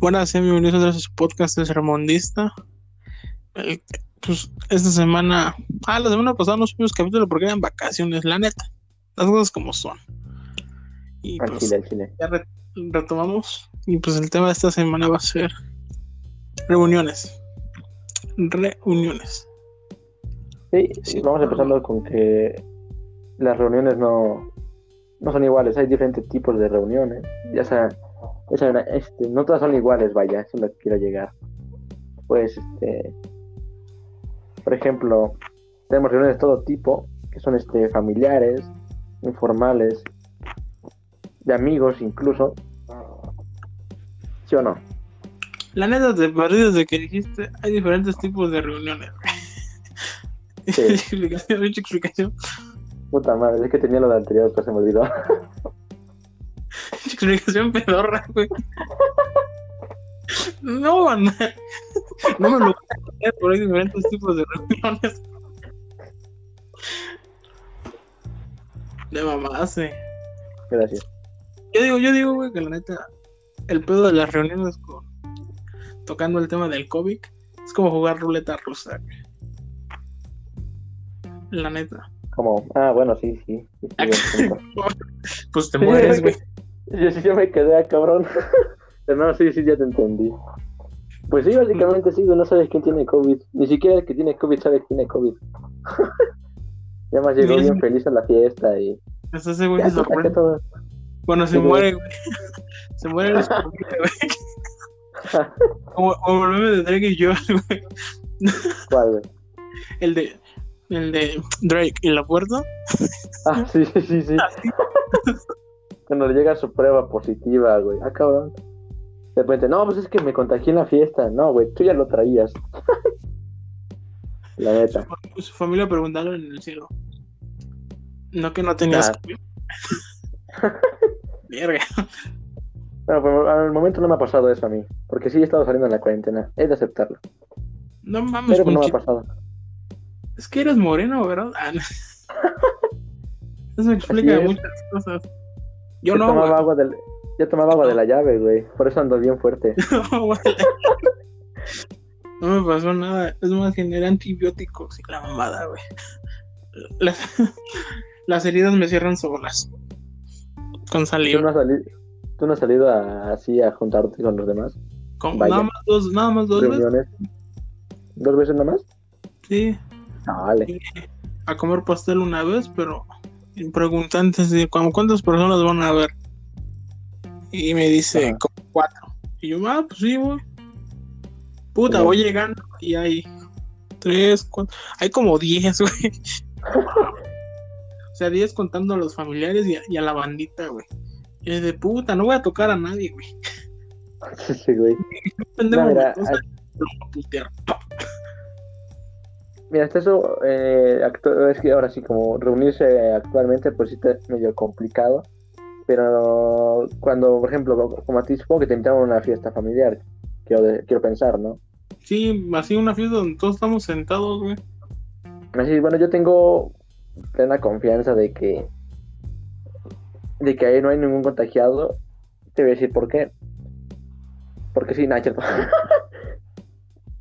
Buenas, bienvenidos a su podcast de Sermondista. El- pues esta semana, ah, la semana pasada no subimos capítulo porque eran vacaciones, la neta. Las cosas como son. Y Al pues chile, chile. ya re- retomamos. Y pues el tema de esta semana va a ser reuniones. Reuniones. Sí, Sí. vamos empezando con que las reuniones no, no son iguales, hay diferentes tipos de reuniones. Ya sea, ya sea, este, no todas son iguales, vaya, eso es lo que quiero llegar. Pues, este, por ejemplo, tenemos reuniones de todo tipo, que son este, familiares, informales, de amigos incluso. ¿Sí o no? La neta, te perdí desde que dijiste, hay diferentes tipos de reuniones. Sí. explicación, mucha explicación. Puta madre, es que tenía lo de anterior, pero se me olvidó. Explicación pedorra, güey. No, man. No me lo voy a creer, pero hay diferentes tipos de reuniones. De mamás, sí. Gracias. Yo digo, yo digo, güey, que la neta, el pedo de las reuniones con tocando el tema del COVID es como jugar ruleta rusa, güey. La neta. Como, ah, bueno, sí, sí. Pues te mueres, güey. Yo sí, yo me quedé a cabrón. Pero no, sí, sí, ya te entendí. Pues sí, básicamente sí, güey, no sabes quién tiene COVID. Ni siquiera el que tiene COVID sabe quién tiene COVID. ya más llegó Bien. feliz a la fiesta y. Pues güey Ya se sorprende. todo. Cuando se güey. muere, güey. Se muere el familia, güey. El meme de Drake y yo, güey. ¿Cuál, güey? El de, el de Drake y la puerta. Ah, sí, sí, sí, sí. Cuando le llega su prueba positiva, güey. Ah, cabrón. De repente, no, pues es que me contagié en la fiesta. No, güey, tú ya lo traías. la neta. Su familia preguntaron en el cielo. No que no tenías Ah. COVID. Verga. Bueno, pero al momento no me ha pasado eso a mí. Porque sí he estado saliendo en la cuarentena. He de aceptarlo. No mames, Pero pues no me ha pasado. Es que eres moreno, ¿verdad? Ah, no. Eso explica muchas cosas. Yo Yo no, tomaba agua del, yo tomaba agua de la llave, güey. Por eso ando bien fuerte. No, güey. No me pasó nada. Es más, generé antibióticos y la mamada, güey. Las, las heridas me cierran solas. Con ¿Tú saliva. no has salido, tú no has salido a- así a juntarte con los demás? Con- nada más dos, nada más dos veces. ¿Dos veces nomás? Sí. No, vale. A comer pastel una vez, pero preguntantes de cuántas personas van a ver. Y me dice Ajá. como cuatro. Y yo, ah, pues sí, voy. Puta, voy llegando y hay tres, cuatro, hay como diez, güey. O sea, diez contando a los familiares y a, y a la bandita, güey. Y es de puta, no voy a tocar a nadie, güey. Sí, güey. Pendejo No, mira, a- a putear. Mira, hasta eso, eh, es que ahora sí, como reunirse actualmente, pues sí está medio complicado. Pero cuando, por ejemplo, como- a ti, supongo que te invitaron a una fiesta familiar, quiero, quiero pensar, ¿no? Sí, así una fiesta donde todos estamos sentados, güey. Así, bueno, yo tengo plena confianza de que de que ahí no hay ningún contagiado. Te voy a decir por qué. Porque sí, cierto.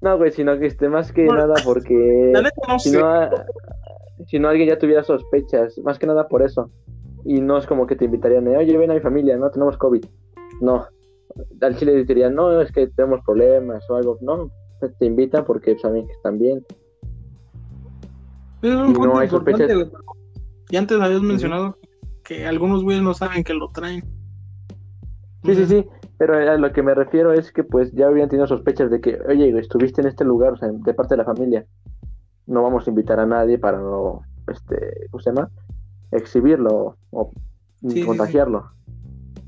no, güey, sino que esté más que Bueno, nada porque no si no, si no alguien ya tuviera sospechas, más que nada por eso. Y no es como que te invitarían, de, oye, ven a mi familia, no tenemos COVID. No. Al chile dirían, no, es que tenemos problemas o algo. No, te invitan porque saben que están bien. Es un Y punto no hay importante, sospechas. Y antes habías mencionado que algunos güeyes no saben que lo traen. Sí, sí, sí, pero a lo que me refiero es que pues ya habían tenido sospechas de que, oye, estuviste en este lugar, o sea, de parte de la familia. No vamos a invitar a nadie para no, este, ¿cómo se llama? Exhibirlo o Sí, sí, contagiarlo.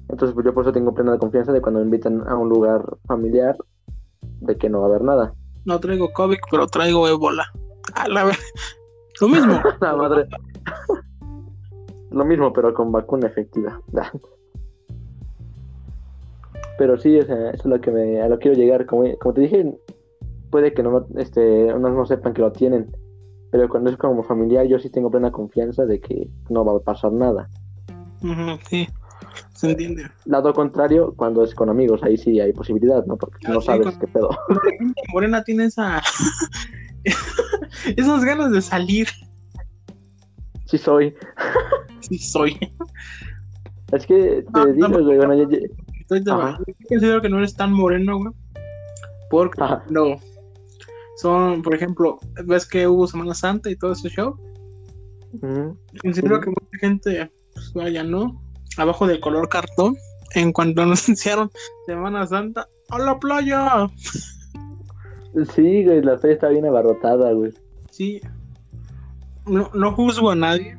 Entonces, pues yo por eso tengo plena confianza de cuando me invitan a un lugar familiar, de que no va a haber nada. No traigo COVID, pero traigo ébola. A la ver. Lo mismo. La madre. Lo mismo, pero con vacuna efectiva. Pero sí, o sea, eso es lo que me, a lo que quiero llegar. Como, como te dije, puede que no, este, unos no sepan que lo tienen. Pero cuando es como familiar, yo sí tengo plena confianza de que no va a pasar nada. Sí. Se entiende. Lado contrario, cuando es con amigos, ahí sí hay posibilidad, ¿no? Porque Ah, no sí, sabes con- qué pedo. La gente morena tiene esa. Esas ganas de salir. Sí soy. Sí, soy. Es que te No, digo, no, güey, bueno, yo- Estoy de Ajá. Yo considero que no eres tan moreno, güey. Porque Ajá. no. Son, por ejemplo, ves que hubo Semana Santa y todo ese show. Considero que mucha gente, pues vaya, ¿no? Abajo del color cartón, en cuanto anunciaron Semana Santa, ¡a la playa! Sí, güey, la fe está bien abarrotada, güey. Sí. No, no juzgo a nadie.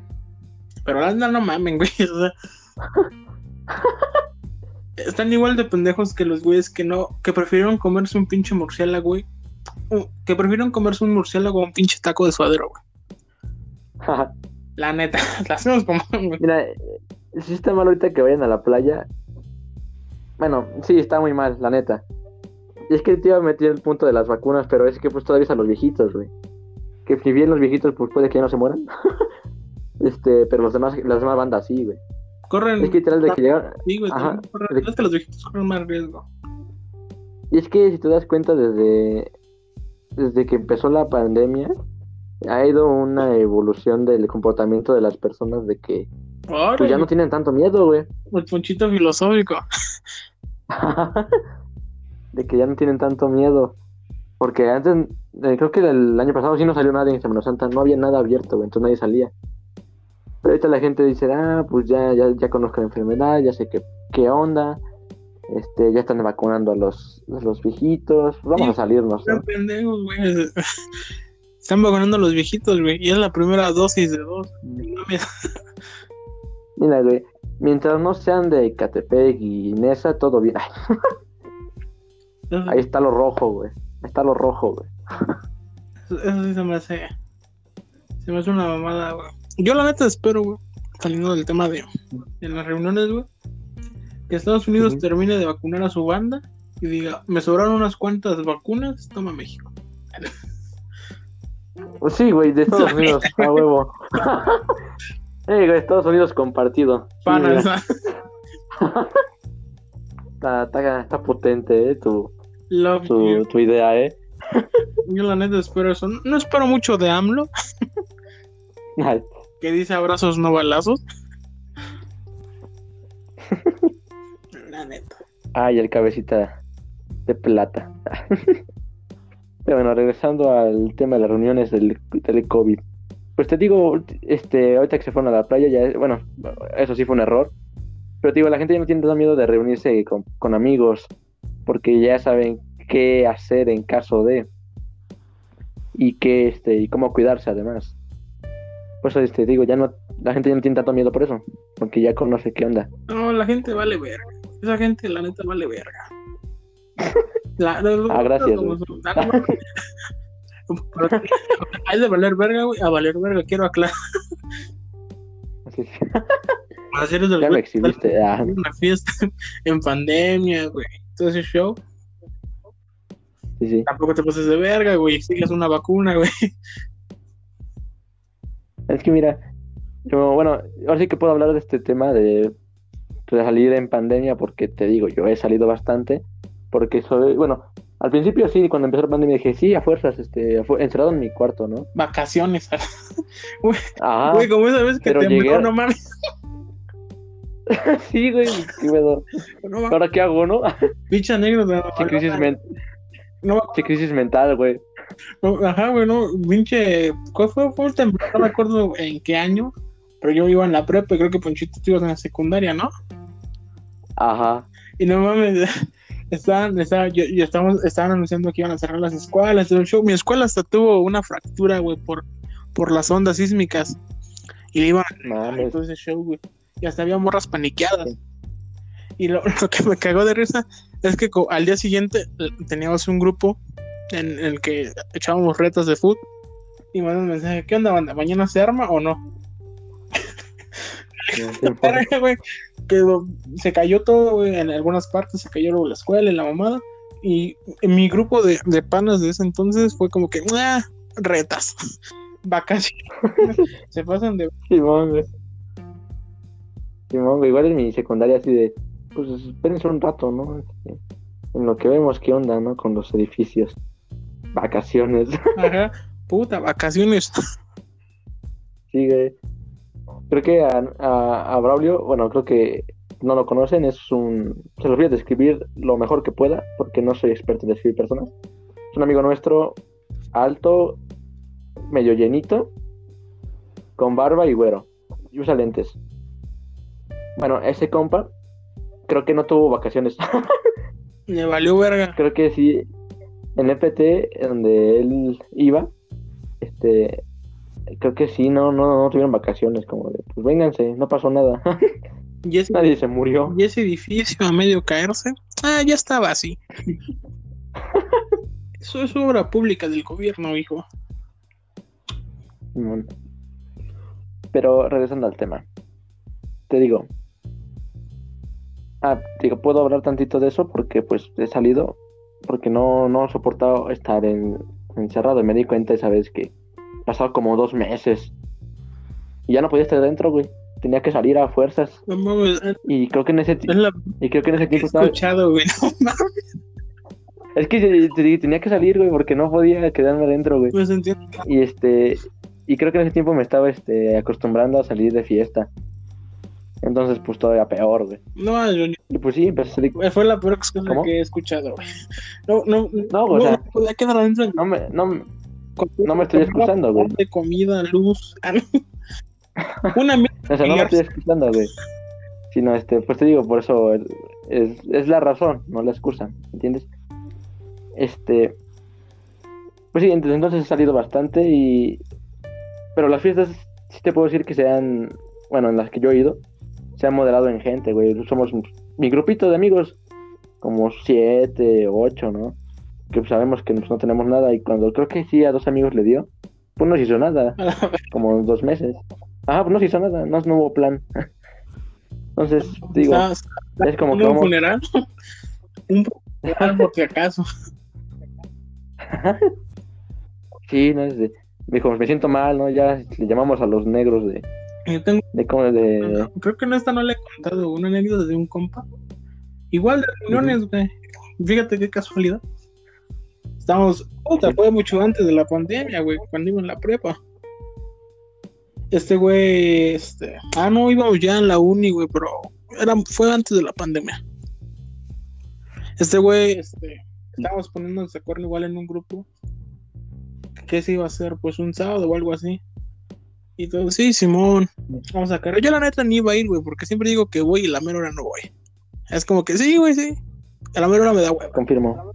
Pero la neta no mamen, güey. O sea, están igual de pendejos que los güeyes que no, que prefirieron comerse un pinche murciélago, güey. Uh, Que prefirieron comerse un murciélago a un pinche taco de suadero, güey. La neta, la hacemos como, güey. Mira, sí está mal ahorita que vayan a la playa. Bueno, sí, está muy mal, la neta. Y es que te iba a meter el punto de las vacunas, pero es que pues todavía es a los viejitos, güey. Que si bien los viejitos, pues puede que ya no se mueran. este, pero los demás, las demás bandas sí, güey. Corren. Es que literal de que llegaron. Sí, güey, Ajá. también corren- Es que los viejitos corren más riesgo. Y es que si te das cuenta desde, desde que empezó la pandemia, ha ido una evolución del comportamiento de las personas de que pues ya no tienen tanto miedo, güey. El ponchito filosófico. de que ya no tienen tanto miedo. Porque antes, eh, creo que el año pasado sí no salió nadie en Semana Santa, no había nada abierto, güey, entonces nadie salía. Pero ahorita la gente dice, ah, pues ya, ya, ya conozco la enfermedad, ya sé qué, qué onda, este, ya están vacunando a los, a los viejitos, vamos Sí, a salirnos, ¿no? pendejos, güey. Están vacunando a los viejitos, güey. Y es la primera dosis de dos. Mames. Mira, güey, mientras no sean de Catepec y Nesa, todo bien. Ahí está lo rojo, güey. Ahí está lo rojo, güey. Eso, eso sí se me hace. Se me hace una mamada, güey. Yo la neta espero, güey. Saliendo del tema de, de las reuniones, güey. Que Estados Unidos termine de vacunar a su banda y diga, me sobraron unas cuantas vacunas, toma México. Pues sí, güey, de Estados Unidos, a huevo. Güey, Estados Unidos compartido. Sí, Pana, esa- Está, está, está potente, eh, tu, tu, idea, eh. Yo la neta espero eso. No, no espero mucho de AMLO, que dice abrazos no balazos. la neta. Ay, el cabecita de plata. Pero bueno, regresando al tema de las reuniones del, del COVID. Pues te digo, este, ahorita que se fueron a la playa, ya, bueno, eso sí fue un error. Pero te digo, la gente ya no tiene tanto miedo de reunirse con, con amigos, porque ya saben qué hacer en caso de. Y qué, este, y cómo cuidarse además. Por eso este, digo, ya no, la gente ya no tiene tanto miedo por eso, porque ya conoce qué onda. No, la gente vale verga. Esa gente, la neta, vale verga. La, Ah, gracias, Hay de valer verga, güey. A valer verga, quiero aclarar. Así- del ya me exhibiste. ah. Una fiesta en pandemia, güey. Todo ese show. Sí, sí. Tampoco te pases de verga, güey. Sigues una vacuna, güey. Es que mira, yo, bueno, ahora sí que puedo hablar de este tema de, de salir en pandemia porque te digo, yo he salido bastante, porque soy, bueno, al principio sí, cuando empezó la pandemia dije, sí, a fuerzas, este, a fu- encerrado en mi cuarto, ¿no? Vacaciones. Ajá, Güey, como esa vez que te llegué no mames. sí, güey, qué pedo. No. ¿Ahora qué hago, no? Pinche anécdota. Crisis, men- No, qué crisis mental, güey. Ajá, güey, no. Pinche. ¿Cuál fue? fue el temblor? No recuerdo en qué año. Pero yo iba en la prepa y creo que Ponchito tú ibas en la secundaria, ¿no? Ajá, Y no mames, estaban, estaban, yo, yo estaban anunciando que iban a cerrar las escuelas, el show. Mi escuela hasta tuvo una fractura, güey, por, por las ondas sísmicas. Y le iban a todo ese show, güey. Y hasta había morras paniqueadas. Y lo, lo que me cagó de risa es que al día siguiente eh, teníamos un grupo en el que echábamos retas de fútbol. Y mandan un mensaje, ¿qué onda, banda? ¿Mañana se arma o no? Verga, güey, que lo- se cayó todo, güey, en algunas partes se cayó la escuela y la mamada. Y en mi grupo de, de panas de ese entonces fue como que, "Ah, retas, vacaciones. se pasan de. Simón, güey. Simón, güey, igual en mi secundaria así de, pues espérense un rato, ¿no? Este, En lo que vemos qué onda, ¿no? Con los edificios. Vacaciones. Ajá. Puta, vacaciones. Sí, güey. Creo que a, a, a Braulio, bueno, creo que no lo conocen, es un... Se los voy a describir lo mejor que pueda, porque no soy experto en describir personas. Es un amigo nuestro, alto, medio llenito, con barba y güero, y usa lentes. Bueno, ese compa, creo que no tuvo vacaciones. Me valió verga. creo que sí, en EPT, donde él iba, este, creo que sí, no, no, no tuvieron vacaciones, como de, pues vénganse, no pasó nada. Y ese, Nadie se murió. y ese edificio a medio caerse, ah, ya estaba así. Eso es obra pública del gobierno, hijo. Pero regresando al tema, te digo, ah, digo, puedo hablar tantito de eso porque pues he salido, porque no, no he soportado estar en, encerrado y me di cuenta esa vez que pasaba como dos meses y ya no podía estar dentro, güey. Tenía que salir a fuerzas No mames, es y creo que en ese la y creo que en ese tiempo estaba, escuchado, güey. No mames, es que te- te- tenía que salir, güey, porque no podía quedarme adentro, güey. me sentí Y este, y creo que en ese tiempo me estaba este, acostumbrando a salir de fiesta. Entonces, pues todavía peor, güey. No, yo ni- Y pues sí, empecé a salir. fue la peor cosa ¿Cómo? que he escuchado, güey. No, no, No, o sea- podía quedar adentro No me, no, me- no me estoy excusando, güey. De comida, luz. ah, no. Una mierda. o sea, no me estoy excusando, güey. Sino, este, pues te digo, por eso es, es, la razón, no la excusa, ¿entiendes? Este, pues sí, entonces, entonces he salido bastante y... Pero las fiestas, sí te puedo decir que sean, bueno, en las que yo he ido, se han moderado en gente, güey. Somos mi grupito de amigos, como siete, ocho, ¿no? Que pues, sabemos que pues, no tenemos nada y cuando creo que sí a dos amigos le dio, pues no se hizo nada, como dos meses. Ajá, pues no se hizo nada, no, no hubo plan. Entonces, digo, está es como que un vamos... funeral. un funeral por si acaso. Sí, no es de... Dijo, me siento mal, ¿no? Ya le llamamos a los negros de... Yo tengo, de, como de... creo que no esta no le he contado una anécdota de un compa. Igual de reuniones, güey. Fíjate qué casualidad. Estamos, puta, fue mucho antes de la pandemia, güey, cuando iba en la prepa. Este güey, este, ah, no, íbamos ya en la uni, güey, pero era, fue antes de la pandemia. Este güey, este, estábamos poniéndonos de acuerdo igual en un grupo. ¿Qué se iba a hacer? Pues un sábado o algo así. Y todo, sí, Simón, vamos a caer. Yo la neta ni iba a ir, güey, porque siempre digo que voy y la mera hora no voy. Es como que sí, güey, sí. A la mera hora me da huevo. Confirmo.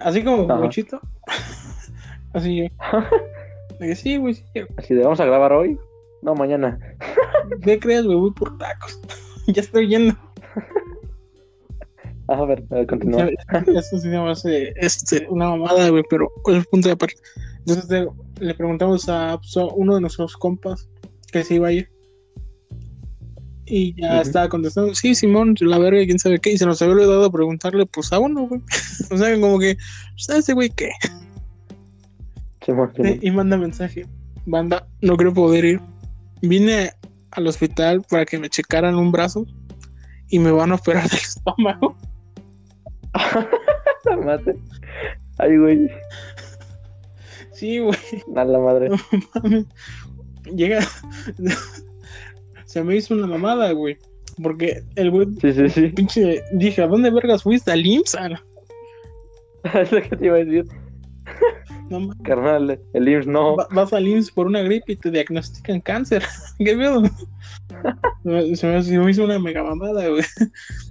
Así como Ajá. Bochito. Así yo. De que sí, güey, sí. Así de, ¿vamos a grabar hoy? No, mañana. ¿Qué crees, güey? Voy por tacos. ya estoy yendo. A ver, a ver, continúa. Esto sí se me hace este, una mamada, güey, pero es punto de aparte. Entonces le preguntamos a pues, a uno de nuestros compas que se iba a ir. Y ya estaba contestando, sí, Simón, la verga, quién sabe qué. Y se nos había olvidado preguntarle, pues a uno, güey. o sea, como que, ¿sabes ese güey qué? Simón, Simón. Y manda mensaje, banda, no creo poder ir. Vine al hospital para que me checaran un brazo y me van a operar del estómago. Madre. Ay, güey. Sí, güey. A la madre. mames. Llega. Se me hizo una mamada, güey. Porque el güey, Sí, sí, sí. pinche. Dije, ¿a dónde vergas fuiste? ¿Al IMSS? Ah, no, Es lo que te iba a decir. no mames. Carnal, el IMSS no. Va- Vas al IMSS por una gripe y te diagnostican cáncer. ¿Qué pedo? Se me, se hizo una mega mamada, güey.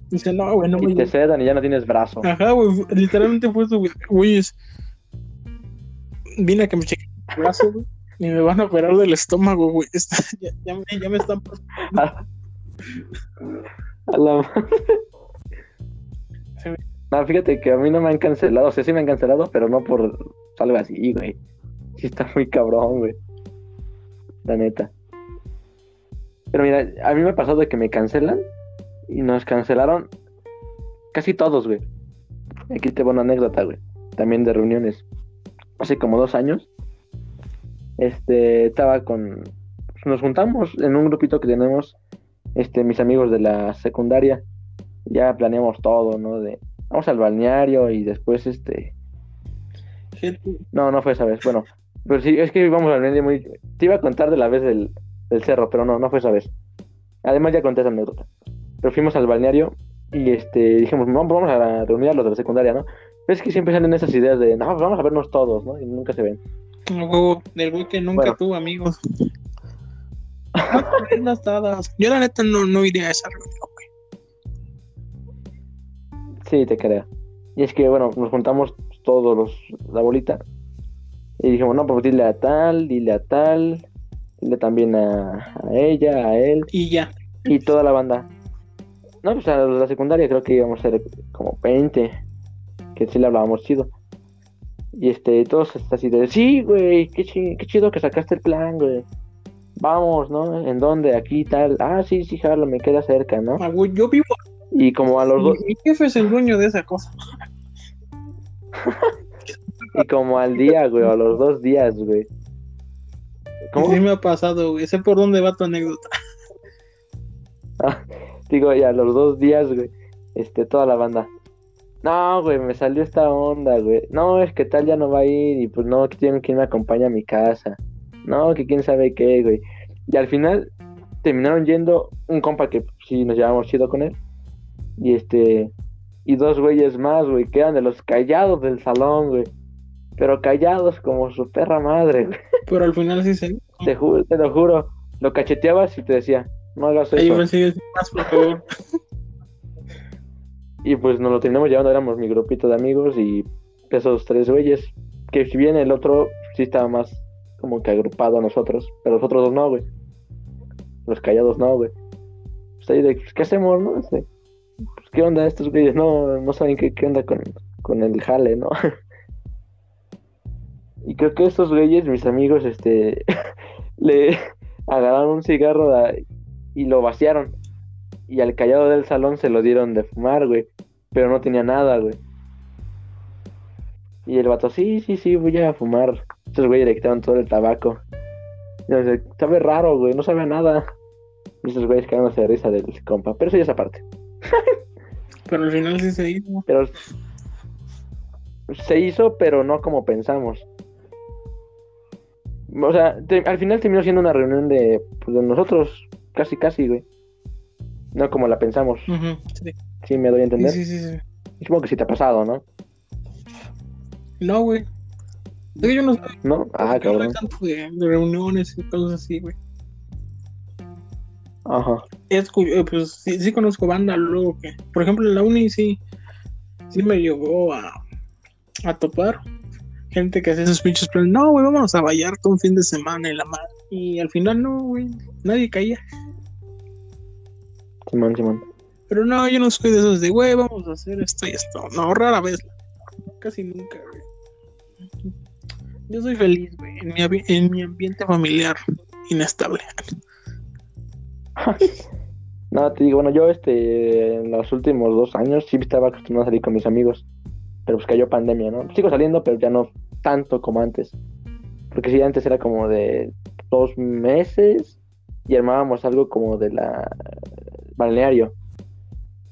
Dice, no, güey, no Y me te sedan y ya no tienes brazo. Ajá, güey. Literalmente fue eso, güey. Güey, es- Vine a que me chequen el brazo, güey. Y me van a operar del estómago, güey. Está- ya, ya me, ya me están A la madre. Se me- No, fíjate que a mí no me han cancelado. O sea, sí me han cancelado, pero no por algo así, güey. Sí está muy cabrón, güey. La neta. Pero mira, a mí me ha pasado de que me cancelan y nos cancelaron casi todos, güey. Aquí te voy una anécdota, güey. También de reuniones. Hace como dos años. Este, estaba con... Nos juntamos en un grupito que tenemos este, mis amigos de la secundaria, ya planeamos todo, ¿no? De, vamos al balneario y después, este... No, no fue esa vez, bueno, pero sí, es que íbamos al balneario muy... Te iba a contar de la vez del, del cerro, pero no, no fue esa vez. Además ya conté esa anécdota. Pero fuimos al balneario y este dijimos, no, vamos a reunir a los de la secundaria, ¿no? Pero es que siempre salen esas ideas de, no, vamos a vernos todos, ¿no? Y nunca se ven. el huevo del güey que nunca Bueno. tuvo amigos. No. Yo la neta no, no iría a esa reunión, güey. Sí, te creo. Y es que, bueno, nos juntamos todos los, la bolita. Y dijimos, no, pues dile a tal, dile a tal, dile también a, a ella, a él, Y ya. y toda la banda. No, pues a la secundaria creo que íbamos a ser como 20, que sí le hablábamos chido. Y este, todos así de, sí, güey, qué, chi- qué chido que sacaste el plan, güey. Vamos, ¿no? ¿En dónde? Aquí tal. Ah, sí, sí, jalo, me queda cerca, ¿no? Ah, güey, yo vivo. Y como a los dos, Mi, jefe es el dueño de esa cosa. y como al día, güey, a los dos días, güey. ¿Cómo? Sí me ha pasado, güey. Sé por dónde va tu anécdota. Digo, y a los dos días, güey, este, toda la banda. No, güey, me salió esta onda, güey. No, es que tal ya no va a ir y pues no, que tienen quien me acompañe a mi casa. No, que quién sabe qué, güey. Y al final terminaron yendo un compa que sí nos llevamos chido con él. Y este, y dos güeyes más, güey, que eran de los callados del salón, güey. Pero callados como su perra madre, güey. Pero al final sí se. Te, ju- te lo juro. Lo cacheteabas y te decía, no hagas eso. me sigues más, por favor. Y pues nos lo terminamos llevando, éramos mi grupito de amigos y esos tres güeyes. Que si bien el otro sí estaba más como que agrupado a nosotros, pero los otros dos no, güey. Los callados no, güey. Pues ahí de, pues, ¿qué hacemos, no? Este, pues, ¿qué onda estos güeyes? No, no saben qué, qué onda con, con el jale, ¿no? y creo que estos güeyes, mis amigos, este, le agarraron un cigarro y lo vaciaron. Y al callado del salón se lo dieron de fumar, güey. Pero no tenía nada, güey. Y el vato, sí, sí, sí, voy a fumar. Estos güeyes le quitaron todo el tabaco. Y dice, sabe raro, güey, no sabe a nada. Y estos güeyes quedándose de risa del compa. Pero eso ya es aparte. Pero al final sí se hizo. Pero se hizo, pero no como pensamos. O sea, te- al final terminó siendo una reunión de, pues, de nosotros, casi, casi, güey. No como la pensamos. Sí. Sí, me doy a entender. Sí, sí, sí. Supongo que sí te ha pasado, ¿no? No, güey. Que yo no soy ¿No? Ah, cabrón. tanto de, de reuniones y cosas así, güey. Ajá. Es, eh, pues sí, sí conozco banda luego que, por ejemplo, en la uni sí, sí me llegó a, a topar gente que hace sus pinches planes. No, güey, vámonos a Vallarta un fin de semana y la madre. Y al final no, güey, nadie caía. Simón, Simón. Pero no, yo no soy de esos de, güey, vamos a hacer esto y esto. No, rara vez. Casi nunca, güey. Yo soy feliz, güey, en mi, en mi ambiente familiar inestable. No, te digo, bueno, yo este, en los últimos dos años sí estaba acostumbrado a salir con mis amigos, pero pues cayó pandemia, ¿no? Sigo saliendo, pero ya no tanto como antes. Porque sí, antes era como de dos meses y armábamos algo como de la balneario.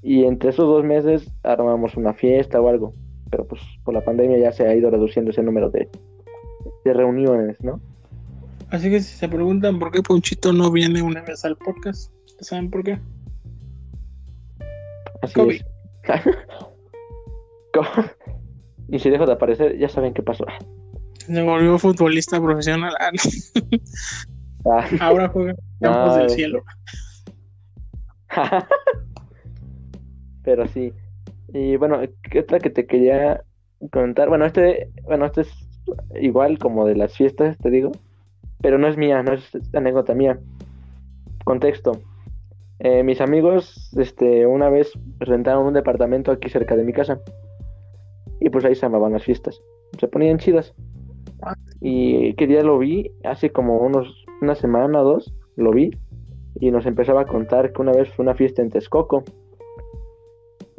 Y entre esos dos meses armábamos una fiesta o algo. Pero pues por la pandemia ya se ha ido reduciendo ese número de, de reuniones, ¿no? Así que si se preguntan por qué Ponchito no viene una vez al podcast, ¿saben por qué? Así COVID. es. Y si dejo de aparecer, ya saben qué pasó. Se volvió futbolista profesional. Ah, Ah, Ahora juega en Campos del. Cielo. Pero sí. Y bueno, ¿qué otra que te quería contar? Bueno, este, bueno, este es igual como de las fiestas, te digo, pero no es mía, no es anécdota mía. Contexto. Eh, mis amigos, este, una vez rentaron un departamento aquí cerca de mi casa. Y pues ahí se llamaban las fiestas. Se ponían chidas. Y qué día lo vi, hace como unos, una semana o dos, lo vi. Y nos empezaba a contar que una vez fue una fiesta en Texcoco.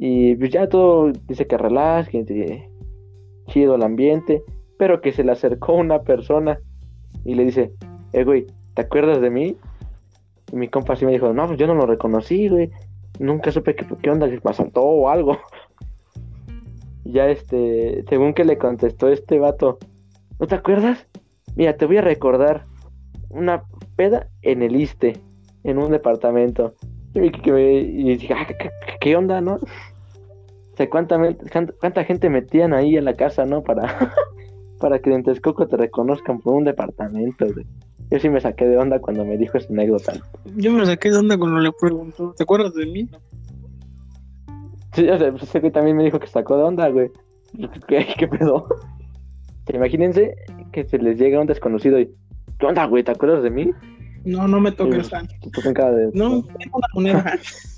Y pues ya todo dice que relax, que chido el ambiente, pero que se le acercó una persona y le dice, eh güey, ¿te acuerdas de mí? Y mi compa sí me dijo, no, pues yo no lo reconocí, güey. Nunca supe qué, qué onda, que me asaltó o algo. Ya este, según que le contestó este vato, ¿no te acuerdas? Mira, te voy a recordar una peda en el Iste, en un departamento. Y, y dije, ah, ¿qué, qué- qué onda, no? Sea, ¿cuánta, gente metían ahí en la casa, no? Para, para que en Texcoco te reconozcan por un departamento, güey. Yo sí me saqué de onda cuando me dijo esa anécdota. Yo me saqué de onda cuando le preguntó, ¿te acuerdas de mí? Sí, o sea, pues ese güey también me dijo que sacó de onda, güey. ¿Qué, qué pedo? Imagínense que se les llega un desconocido y, ¿qué onda, güey? ¿Te acuerdas de mí? No, no me toques cara de... No, tengo una moneda.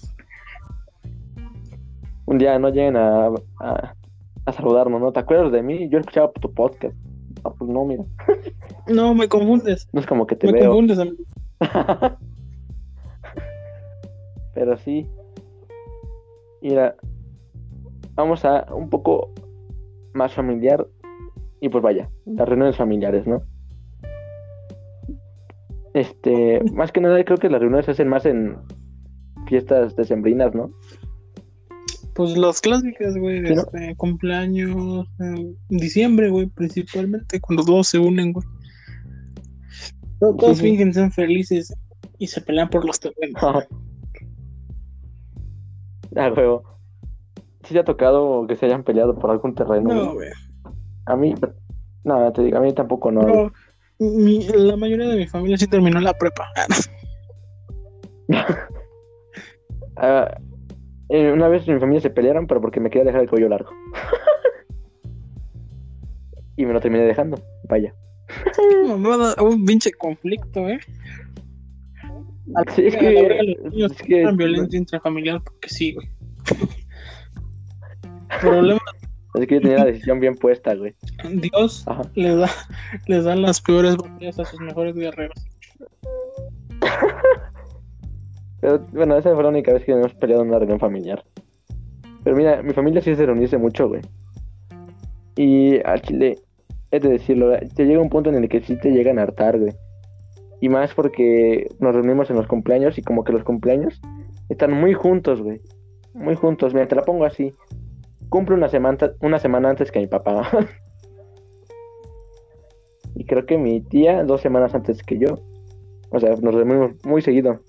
Un día no lleguen a, a, a saludarnos, ¿no? ¿Te acuerdas de mí? Yo escuchaba tu podcast. Ah, pues no, mira. No, me confundes. No es como que te Me veo. confundes, amigo. Pero sí. Mira, vamos a un poco más familiar. Y pues vaya, las reuniones familiares, ¿no? Este, más que nada creo que las reuniones se hacen más en fiestas decembrinas, ¿no? Pues las clásicas, güey, de este, cumpleaños, en diciembre, güey, principalmente, cuando todos se unen, güey. Todos, todos Sí, sí. fingen ser felices y se pelean por los terrenos. ah, huevo. ¿Sí te ha tocado que se hayan peleado por algún terreno? No, güey? A mí, no, te digo, a mí tampoco no. No, mi- la mayoría de mi familia sí terminó la prepa. Ah, eh, una vez mi familia se pelearon, pero porque me quería dejar el cuello largo. y me lo terminé dejando. Vaya. Mamada, un pinche conflicto, ¿eh? Sí, es que. los niños Es que violencia intrafamiliar porque sí, güey. Problema, es que yo tenía la decisión bien puesta, güey. Dios Ajá. les da, les da las peores batallas a sus mejores guerreros. Bueno, esa fue la única vez que hemos peleado en una reunión familiar. Pero mira, mi familia sí se reuniese mucho, güey. Y al chile, es de decirlo, te llega un punto en el que sí te llegan a hartar, güey. Y más porque nos reunimos en los cumpleaños y como que los cumpleaños están muy juntos, güey. Muy juntos. Mira, te la pongo así. Cumple una semana, una semana antes que mi papá. y creo que mi tía dos semanas antes que yo. O sea, nos reunimos muy seguido.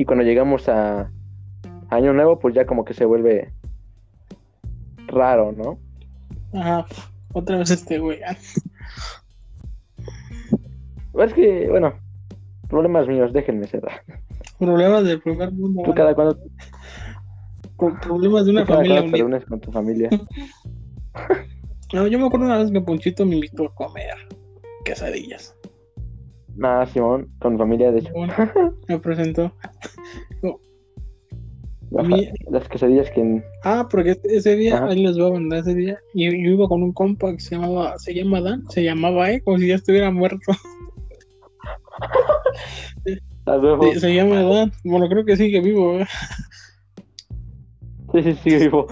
Y cuando llegamos a Año Nuevo, pues ya como que se vuelve raro, ¿no? Ajá, otra vez este güey. Es que, bueno, problemas míos, déjenme ser. Problemas del primer mundo. Tú cada cuando, Pro- Problemas de una tú cada familia reúnes con tu familia. No, yo me acuerdo una vez que Ponchito me invitó a comer quesadillas. Nada, Simón, con mi familia, de hecho. Bueno, me presentó. Las, quesadillas que... Ah, porque ese- día, Ajá. ahí les voy a mandar ese día. Y yo, iba con un compa que se llamaba, se llama Dan, se llamaba, eh, como si ya estuviera muerto. Se, se llama Dan. Bueno, creo que sigue vivo, eh. Sí, sí, sí, vivo.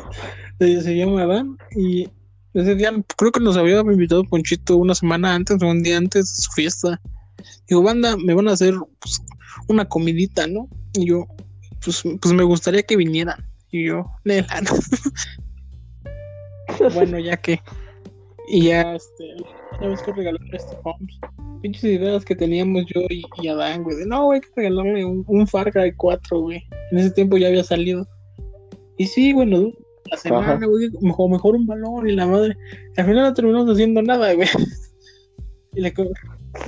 se, se llama Dan y ese día creo que nos había invitado Ponchito una semana antes o un día antes de su fiesta. Digo, banda, me van a hacer pues, una comidita, ¿no? Y yo, pues, pues me gustaría que vinieran. Y yo, Lela, ¿no? bueno, ya que. Y ya, este, ¿sabes qué regalarle a este Holmes? Pinches ideas que teníamos yo y, y Adán, güey. De, no, güey, hay que regalarle un, un Far Cry 4, güey. En ese tiempo ya había salido. Y sí, bueno, la semana, Ajá. güey, mejor, mejor un balón y la madre. Al final no terminamos haciendo nada, güey. Y le,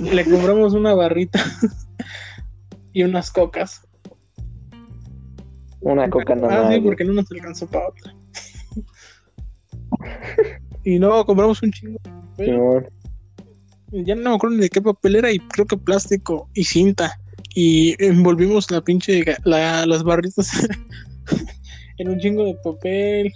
le compramos una barrita y unas cocas. Una coca nada Ah, sí, güey. porque no nos alcanzó para otra. Y no, compramos un chingo. Ya no me acuerdo ni de qué papel era y creo que plástico y cinta. Y envolvimos la pinche, la- las barritas en un chingo de papel.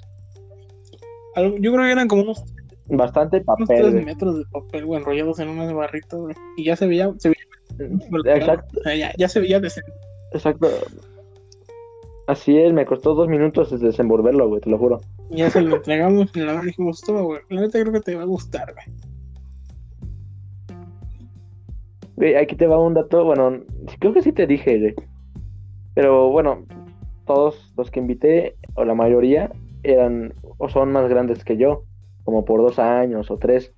Yo creo que eran como unos, Bastante papel, metros de papel, güey, enrollados en unas barritas, güey. Y ya se veía, se veía, Exacto, ya, ya se veía decente. exacto. Así es, me costó dos minutos desenvolverlo, güey, te lo juro. Ya se lo entregamos y la verdad dijimos, toma, güey, la neta creo que te va a gustar, güey. Güey, aquí te va un dato, bueno, creo que sí te dije, güey. Pero bueno, todos los que invité, o la mayoría, eran o son más grandes que yo, como por dos años o tres.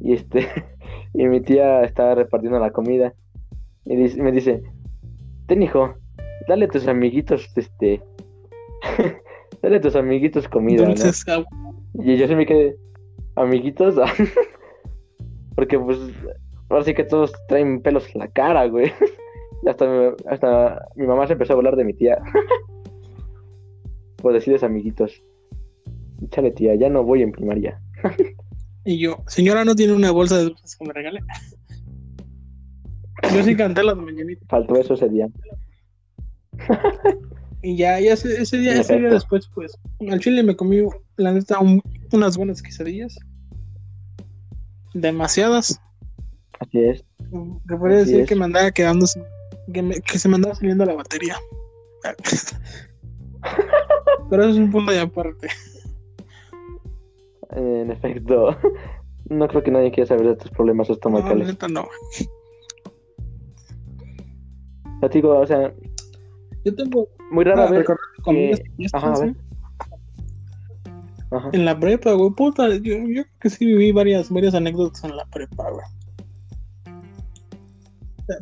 Y este, y mi tía estaba repartiendo la comida. Y dice- me dice, ten hijo, dale a tus amiguitos, este, dale a tus amiguitos comida, ¿no? Dulces, ah, Y yo sí me quedé, amiguitos, porque pues ahora sí que todos traen pelos en la cara, güey. Y hasta, mi- hasta mi mamá se empezó a hablar de mi tía. Por decirles amiguitos. Chale tía, ya no voy en primaria. Y yo, señora, ¿no tiene una bolsa de dulces que me regale? Yo sí canté las mañanitas. Faltó eso ese día. Y ya, ya ese, ese día, ese día después, pues, al chile me comí, la neta, un- unas buenas quesadillas. Demasiadas. Así es. Que podría decir es. que me andaba quedando, sin- que, me- que se me andaba saliendo la batería. Pero eso es un punto de aparte. En efecto. No creo que nadie quiera saber de tus problemas No, la estomacales. no. Ya te digo, o sea, Yo tengo muy rara vez. que- Ajá, a ver. Ajá. En la prepa, güey, puta, yo, yo creo que sí viví varias, varias anécdotas en la prepa, güey.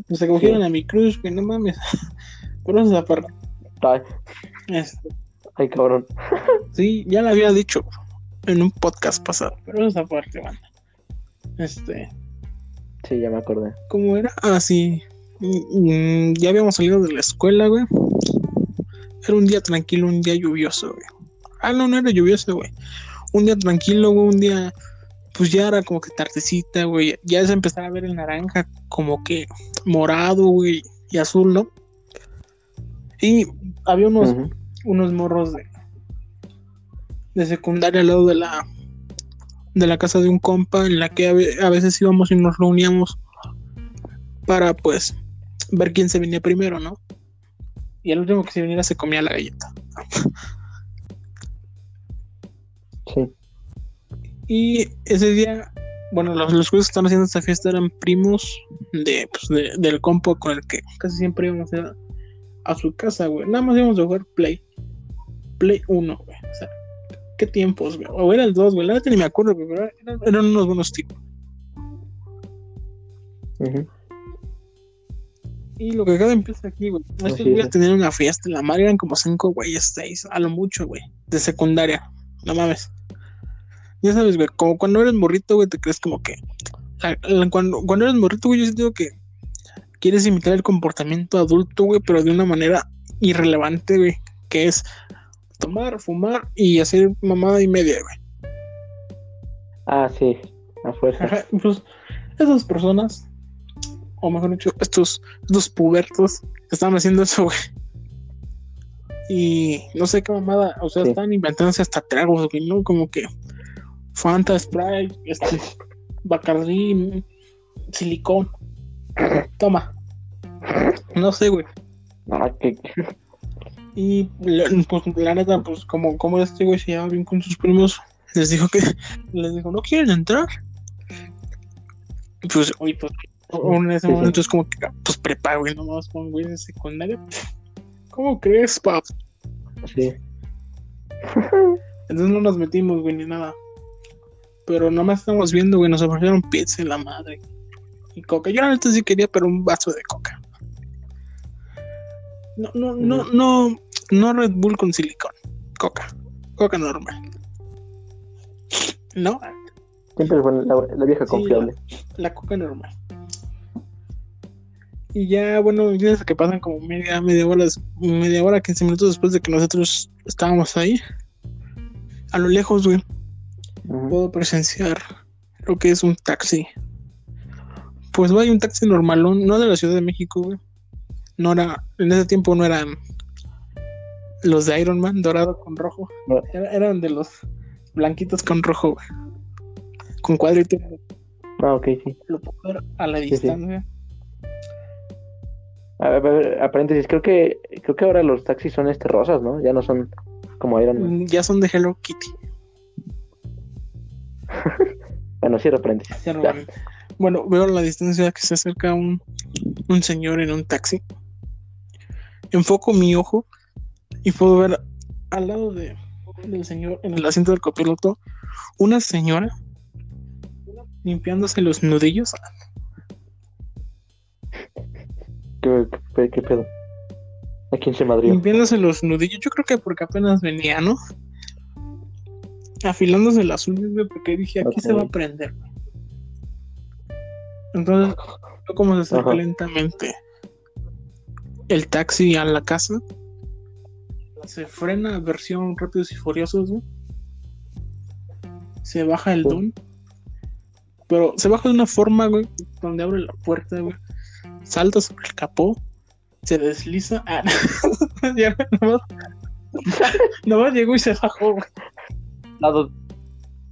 Pues se cogieron a mi cruz, güey, no mames. Por eso aparte. Ay, Este, ay, cabrón. sí, ya lo había dicho en un podcast pasado, pero eso aparte, banda. Este, Sí, ya me acordé. ¿cómo era? Ah, sí. Mm, ya habíamos salido de la escuela, güey. Era un día tranquilo, un día lluvioso, güey. Ah, no, no era lluvioso, güey. Un día tranquilo, güey, un día, pues ya era como que tardecita, güey. Ya se empezaba a ver el naranja, como que morado, güey, y azul, ¿no? Y había unos, unos morros de, de secundaria al lado de la de la casa de un compa en la que a, ve- a veces íbamos y nos reuníamos para pues ver quién se venía primero, ¿no? Y el último que se viniera se comía la galleta. Sí. Y ese día, bueno, los, los que están haciendo esta fiesta eran primos de, pues, de- del compa con el que casi siempre íbamos a, a su casa, güey. Nada más íbamos a jugar Play. Play 1, güey. O sea, qué tiempos, güey. O era el 2, güey. La neta ni me acuerdo, güey, pero eran, eran unos buenos tipos. Y lo que cada empieza aquí, güey. Estos es. tenían una fiesta. La madre eran como cinco güeyes, seis, a lo mucho, güey. De secundaria. No mames. Ya sabes, güey, como cuando eres morrito, güey, te crees como que. cuando, cuando eres morrito, güey, yo siento que quieres imitar el comportamiento adulto, güey, pero de una manera irrelevante, güey. Que es tomar, fumar y hacer mamada y media, güey. Ah, sí. A fuerza. Ajá, pues esas personas, o mejor dicho, estos, estos pubertos, estaban haciendo eso, güey. Y no sé qué mamada, o sea, Sí. estaban inventándose hasta tragos, güey, ¿no? Como que Fanta, Sprite, este, Bacardí, silicón. Toma. No sé, güey. Ah, que... Y pues la neta, pues como, como este güey se llevaba bien con sus primos, les dijo que, les dijo, ¿no quieren entrar? Y Pues, oye, pues, en ese momento es como que, pues prepa, güey, nomás con güey de secundaria. ¿Cómo crees, pap? Sí. Entonces no nos metimos, güey, ni nada. Pero nomás estamos viendo, güey, nos ofrecieron pizza y la madre. Y coca. Yo la neta sí quería, pero un vaso de coca. No, no, no, no, no Red Bull con silicón. Coca. Coca normal. No, Siempre fue la, la vieja Sí, confiable. la coca normal. Y ya, bueno, ya que pasan como media, media hora, media hora, 15 minutos después de que nosotros estábamos ahí. A lo lejos, güey, puedo presenciar lo que es un taxi. Pues vaya un taxi normalón, no de la Ciudad de México, güey. No era, en ese tiempo no eran los de Iron Man, dorado con rojo. No. Era- eran de los blanquitos con rojo, güey. Con cuadritos Ah, ok, sí. lo puedo ver a la sí. distancia. A ver, a ver, a paréntesis, creo que creo que ahora los taxis son este rosas, ¿no? Ya no son como Iron Man. Mm, Ya son de Hello Kitty. Bueno, cierro paréntesis. Cierro Ya. paréntesis. Bueno, veo a la distancia que se acerca un, un señor en un taxi. Enfoco mi ojo y puedo ver al lado de, del señor, en el asiento del copiloto, una señora limpiándose los nudillos. ¿Qué, qué, qué pedo? ¿A quién se madrió? Limpiándose los nudillos. Yo creo que porque apenas venía, ¿no? Afilándose las uñas, güey, porque dije, aquí se va a prender. Entonces, cómo se acerca lentamente el taxi a la casa. Se frena versión Rápidos y Furiosos. Se baja el Sí. don. Pero se baja de una forma, güey, donde abre la puerta, güey. Salta sobre el capó. Se desliza. Ah, no. Ya, nomás, nomás llegó y se bajó, güey. Da dos,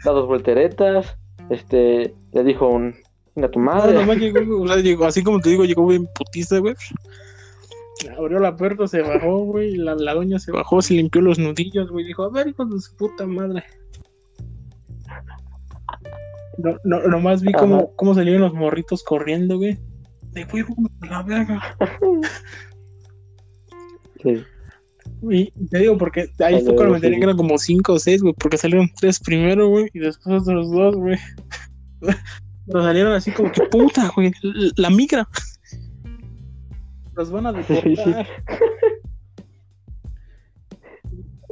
da dos volteretas. Este, le dijo un. A tu No, madre. nomás llegó, güey, o sea, llegó, así como te digo, llegó bien putiza, güey. Abrió la puerta, se bajó, güey. La, la doña se bajó, se limpió los nudillos, güey. Dijo, a ver, hijo de su puta madre. No, no, nomás vi cómo, cómo salieron los morritos corriendo, güey. De a la verga. Sí. Y te digo, porque ahí fue cuando me sí. que eran como cinco o seis, güey. Porque salieron tres primero, güey. Y después otros dos, güey. Pero salieron así como que puta, güey. La migra. Los van a deportar.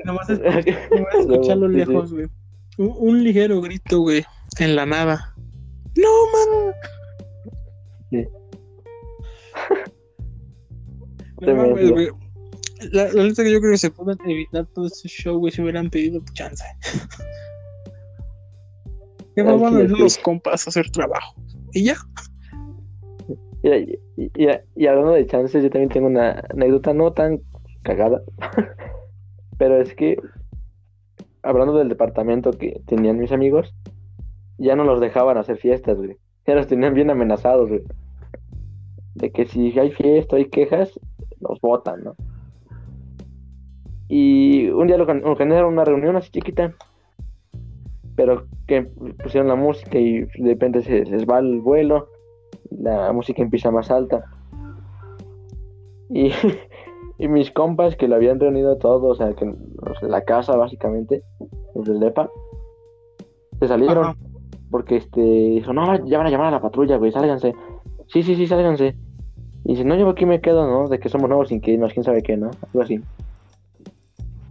Nomás es nomás escucharlo Sí, sí. lejos, güey. Un, un ligero grito, güey. En la nada. ¡No, man! Sí. No mames, Tremendo. güey. La, la neta que yo creo que se pueden evitar todo este show, güey, si hubieran pedido chance. Que no van a sí, sí. los compas a hacer trabajo. Y ya. Y, y- hablando de chances, yo también tengo una anécdota no tan cagada, pero es que hablando del departamento que tenían mis amigos, ya no los dejaban hacer fiestas, güey. Ya los tenían bien amenazados. De que si hay fiesta, hay quejas, los votan, ¿no? Y un día lo organ- organizaron una reunión así chiquita, pero que pusieron la música y de repente se les va el vuelo la música empieza más alta. Y, y mis compas que lo habían reunido todo, o sea, que los de la casa básicamente, los del DEPA, se salieron Ajá. porque este dijo, no, ya van a llamar a la patrulla, güey, sálganse. Sí, sí, sí, sálganse. Y dice, no, yo aquí me quedo, ¿no? De que somos nuevos sin que quién sabe qué, ¿no? Algo así.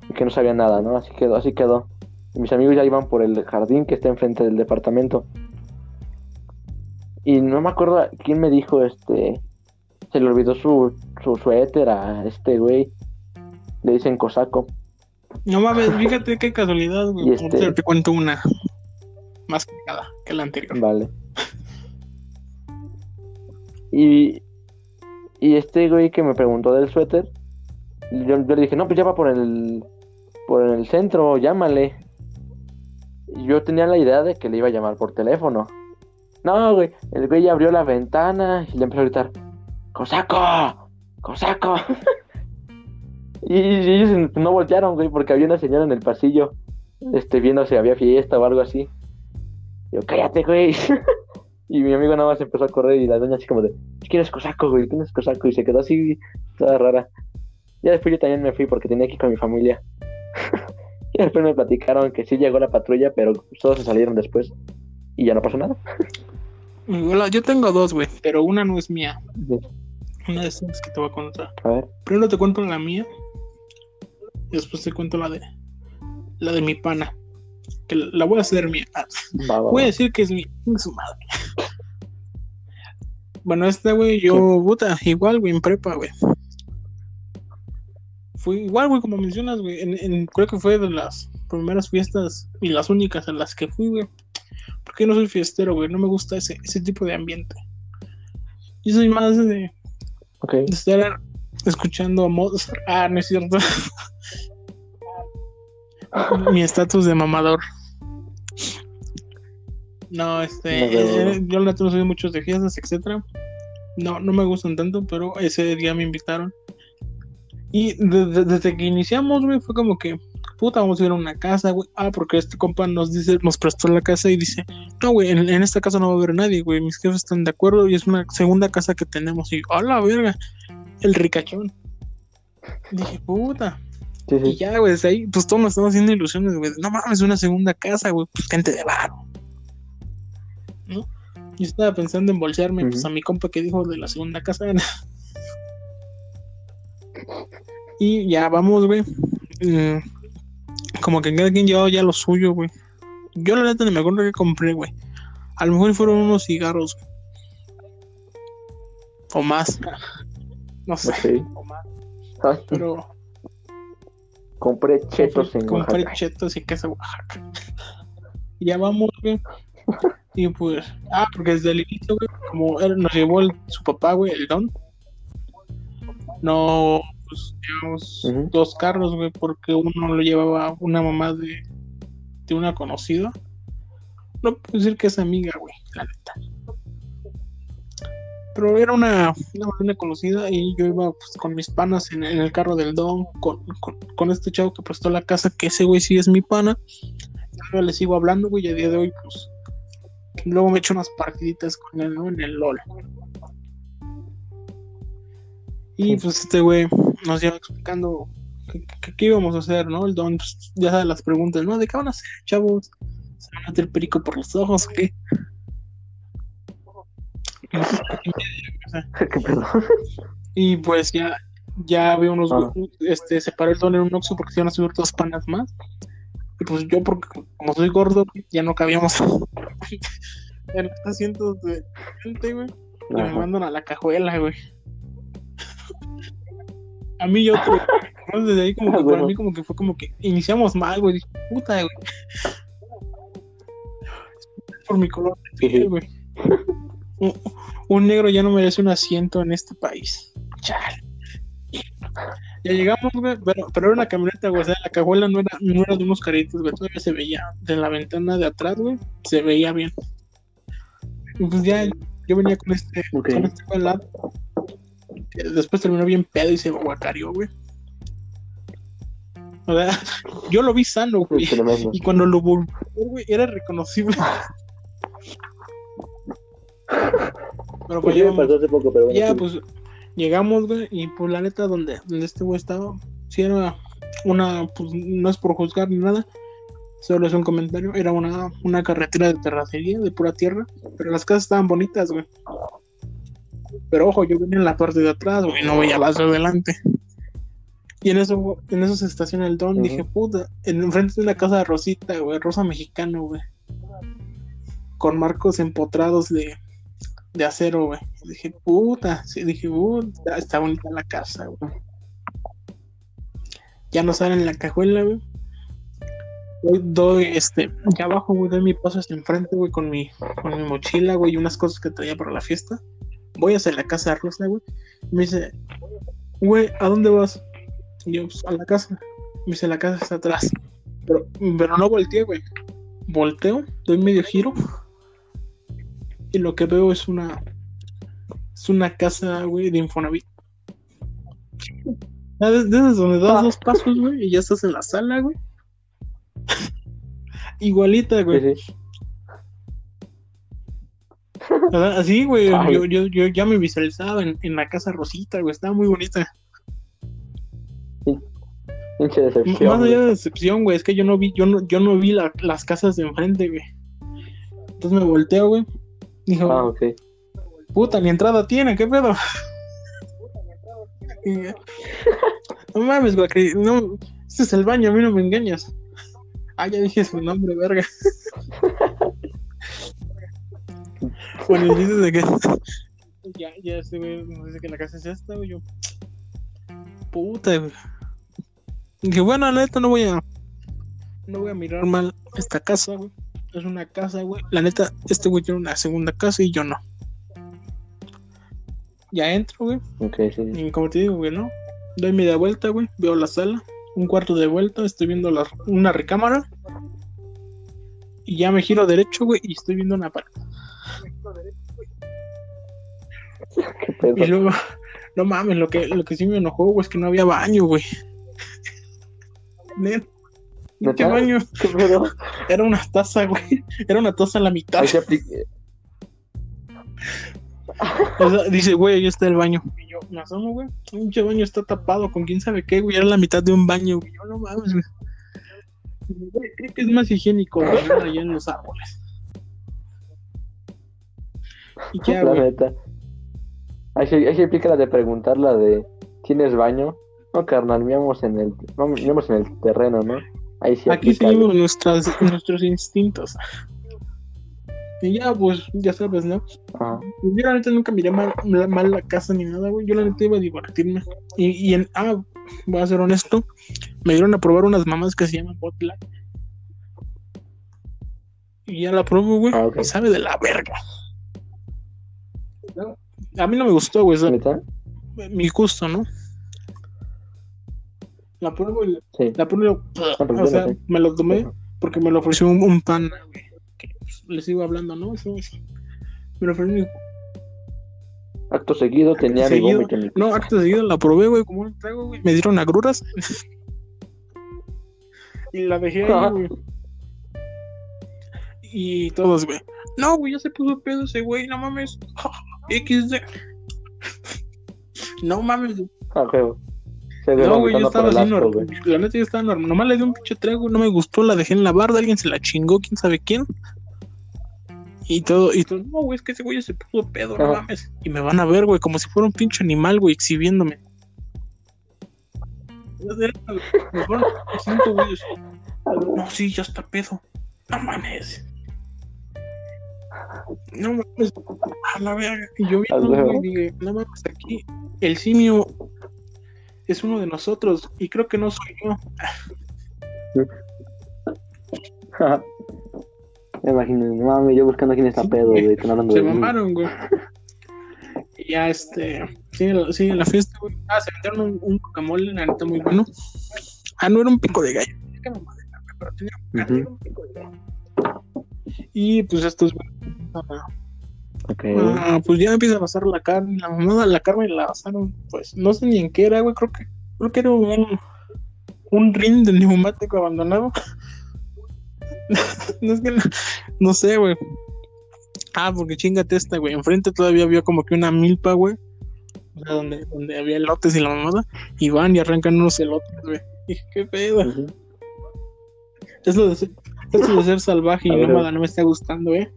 Y que no sabían nada, ¿no? Así quedó, así quedó. Y mis amigos ya iban por el jardín que está enfrente del departamento. Y no me acuerdo quién me dijo, este, se le olvidó su, su suéter a este güey. Le dicen cosaco. No mames, fíjate qué casualidad, güey. Y este- te cuento una más cagada que la anterior. Vale. Y, y este güey que me preguntó del suéter, yo, yo le dije, no, pues ya va por el, por el centro, llámale. Y yo tenía la idea de que le iba a llamar por teléfono. No, güey, el güey abrió la ventana y le empezó a gritar, ¡Cosaco! ¡Cosaco! y, y ellos no voltearon, güey, porque había una señora en el pasillo, este, viendo si había fiesta o algo así. Yo, cállate, güey. y mi amigo nada más empezó a correr y la doña así como de, ¿quién es cosaco, güey? ¿Quién es cosaco? Y se quedó así, toda rara. Ya después yo también me fui porque tenía que ir con mi familia. y después me platicaron que sí llegó la patrulla, pero todos se salieron después. Y ya no pasó nada. Hola, yo tengo dos, güey, pero una no es mía. Una de esas que te voy a contar. A ver. Primero te cuento la mía. Y después te cuento la de la de mi pana. Que la voy a hacer mía. Ah, Va, va, Voy a decir que es mi su madre. Bueno, esta, güey, yo, puta, igual, güey, en prepa, güey. Fue igual, güey, como mencionas, güey. En, en- creo que fue de las primeras fiestas y las únicas en las que fui, güey. Porque no soy fiestero, güey. No me gusta ese, ese tipo de ambiente. Yo soy más de, Ok. de estar escuchando a Mozart. Ah, no es cierto. Mi estatus de mamador. No, este, No veo. eh, yo la no soy muchos de fiestas, etcétera. No, no me gustan tanto, pero ese día me invitaron. Y de- de- desde que iniciamos, güey, fue como que, puta, vamos a ir a una casa, güey. Ah, porque este compa nos dice, nos prestó la casa y dice, no, güey, en, en esta casa no va a haber nadie, güey. Mis jefes están de acuerdo y es una segunda casa que tenemos. Y, a la verga, el ricachón. Dije, puta. Sí, Y ya, güey, desde ahí, pues todos nos estamos haciendo ilusiones, güey. No mames, una segunda casa, güey. Pues gente de varo. ¿No? Yo estaba pensando en bolsearme, pues a mi compa que dijo de la segunda casa. y ya vamos, güey. Mm, como que cada quien llevaba ya lo suyo, güey. Yo la neta ni me acuerdo que compré, güey. A lo mejor fueron unos cigarros, güey. O más. No sé. O más. Ay, Pero compré chetos en compré Oaxaca. chetos y queso Oaxaca. Y ya vamos, güey. Y pues, ah, porque desde el inicio, güey, como él nos llevó el- su papá, güey, el don. No, pues llevamos Ujú. dos carros, güey, porque uno lo llevaba una mamá de, de una conocida. No puedo decir que es amiga, güey, la neta. Pero era una, una, una conocida y yo iba pues, con mis panas en, en el carro del don, con, con, con este chavo que prestó la casa, que ese güey sí es mi pana. Yo le sigo hablando, güey, y a día de hoy, pues. Luego me echo unas partiditas con él, ¿no? En el LOL. Y pues este güey nos iba explicando qué, qué- qué íbamos a hacer, ¿no? El don, pues, ya sabe las preguntas, ¿no? ¿De qué van a hacer, chavos? ¿Se van a meter perico por los ojos o qué? Y y pues ya, ya había unos, Ah. este, se paró el don en un oxo porque se iban a subir dos panas más. Y pues yo, porque como soy gordo, ya no cabíamos en los asientos de gente, güey. Y me mandan a la cajuela, güey. A mí yo, otro, ¿no? desde ahí como Ah, que para mí como que fue como que iniciamos mal, güey. Dije, puta, güey. Por mi color de piel, güey. Un, un negro ya no merece un asiento en este país. Chale. Ya llegamos, güey, pero, pero era una camioneta, güey. O sea, la cajuela no era, no era de unos caritos, güey. Todavía se veía de la ventana de atrás, güey. Se veía bien. Y pues ya yo venía con este, con este lado. Después terminó bien pedo y se guacareó, güey. O sea, yo lo vi sano, güey. Y cuando lo volvió, güey, era reconocible. Pero pues Pues sí me llegamos, pasó hace poco, pero bueno. ya sí. pues llegamos, güey, y pues la neta donde, donde este güey estaba, si era una, pues no es por juzgar ni nada, solo es un comentario, era una, una carretera de terracería, de pura tierra, pero las casas estaban bonitas, güey. Pero ojo, yo venía en la parte de atrás, güey, no veía las de adelante. Y en eso, en eso se estaciona el don, dije, puta, en enfrente de una casa de Rosita, güey, Rosa Mexicano, güey. Con marcos empotrados de, de acero, güey. Dije, puta, sí, dije, puta, está bonita la casa, güey. Ya no salen la cajuela, güey. Doy, doy, este, ya abajo, güey, doy mi paso hasta enfrente, güey, con mi, con mi mochila, güey, y unas cosas que traía para la fiesta. Voy hacia la casa de Rosa, güey. Me dice, güey, ¿a dónde vas? Y yo, pues, a la casa. Me dice, la casa está atrás. Pero, pero no volteé, güey. Volteo, doy medio giro. Y lo que veo es una. Es una casa, güey, de Infonavit. De- de esas donde das dos pasos, güey, y ya estás en la sala, güey. Igualita, güey. Así, güey. Yo, yo, yo ya me visualizaba en, en la casa Rosita, güey. Estaba muy bonita. Pinche decepción. Más allá de decepción, güey, es que yo no vi, yo no, yo no vi la- las casas de enfrente, güey. Entonces me volteo, güey. Dijo, Ah, ok. puta, ni entrada tiene, ¿qué pedo? No mames, güey, no, este es el baño, a mí no me engañas. Ah, ya dije su nombre, verga. bueno, el chiste es de que ya, ya este güey nos dice que la casa es esta, güey. Yo, puta, güey. Dije, bueno, la neta no voy a, no voy a mirar mal esta casa, güey. Es una casa, güey. La neta, este güey tiene una segunda casa y yo no. Ya entro, güey. Ok, sí. sí. Y como te digo, güey, ¿no? Doy media vuelta, güey. Veo la sala. Un cuarto de vuelta. Estoy viendo la- una recámara. Y ya me giro derecho, güey. Y estoy viendo una pared. Qué pedo. Y luego, no mames, lo que, lo que sí me enojó, güey, es que no había baño, güey. Baño. ¿Qué pedo? Era una taza, güey. Era una taza a la mitad. O sea, dice, güey, ahí está el baño. Y yo me asomo, güey. El pinche baño está tapado con quién sabe qué, güey. Era la mitad de un baño, güey. Yo no mames, güey. Güey, Creo que es más higiénico, güey, allá en los árboles. Y ya, La neta. Ahí se, ahí se aplica la de preguntar la de ¿tienes baño? No, carnal, miamos en el, no, miamos en el terreno, ¿no? Ahí sí Aquí seguimos nuestras, nuestros instintos. Y ya, pues, ya sabes, ¿no? Ajá. Pues Yo la neta nunca miré mal, la- mal la casa ni nada, güey. Yo la neta iba a divertirme. Y, y en, ah, voy a ser honesto, me dieron a probar unas mamás que se llaman Botla. Y ya la pruebo, güey. Ah. Y sabe de la verga. A mí no me gustó, güey. mi gusto, ¿no? La pruebo y Sí. la pruebo. pero o sea, me lo tomé porque me lo ofreció un, un pan, güey. Pues, les iba hablando, ¿no? Eso, eso. Me lo ofreció Acto seguido tenía mi Seguido. vómito en mi No, acto seguido la probé, güey, como un trago, güey. Me dieron agruras. y la dejé ahí, güey. Y todos, güey. No, güey, ya se puso pedo ese güey, no mames. XD. no mames. Ah, No, güey, yo estaba así normal. güey. La neta, yo estaba normal. Nomás le di un pinche trago, no me gustó, la dejé en la barda, alguien se la chingó, quién sabe quién. Y todo, y todo, no, güey, es que ese güey se puso pedo, no mames. Y me van a ver, güey, como si fuera un pinche animal, güey, exhibiéndome. Me fueron cinco güeyes. No, sí, ya está pedo. No mames. No mames. A la verga. Y yo huevo. güey, dije, no mames, aquí el simio es uno de nosotros y creo que no soy yo. Me imagino, no mames, yo buscando quién está Sí, pedo, güey. hablando Se de mamaron, güey. Y ya, este, sigue la, sigue la fiesta, güey. Ah, se vendieron un, un guacamole, la neta, muy bueno. Ah, no era un pico de gallo. Mamadera, güey, pero tenía Ujú. era un pico de gallo. Y pues estos, güey, ah, ah, pues ya empieza a pasar la carne, la mamada, la carne la pasaron, pues no sé ni en qué era, güey, creo que, creo que era un, un ring de neumático abandonado. no es que no, no sé, güey. Ah, porque chingate esta, güey. Enfrente todavía había como que una milpa, güey. O sea, donde, donde había elotes y la mamada. Y van y arrancan unos elotes, güey. Dije, qué pedo. Ujú. Eso de eso de ser salvaje y nómada no me está gustando, eh.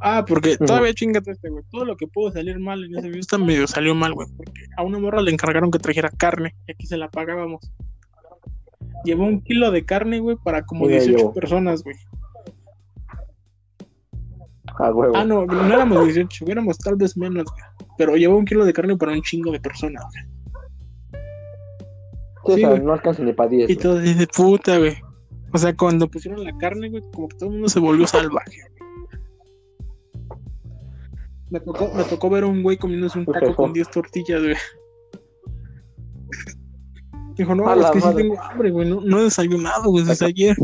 Ah, porque todavía chingate este, güey. Todo lo que pudo salir mal en ese fiesta medio salió mal, güey. Porque a una morra le encargaron que trajera carne y aquí se la pagábamos. Llevó un kilo de carne, güey, para como me 18 llevó. personas, güey. A huevo. Ah, no, no éramos 18, éramos tal vez menos, güey. Pero llevó un kilo de carne para un chingo de personas, güey. Sí, o sí, sea, güey. no alcanza ni para 10. Y todo de puta, güey. O sea, cuando pusieron la carne, güey, como que todo el mundo se volvió salvaje. Me tocó, me tocó ver a un güey comiéndose un taco con 10 tortillas, güey. Dijo, no, es que sí tengo hambre, güey. No, no he desayunado, güey, desde ayer.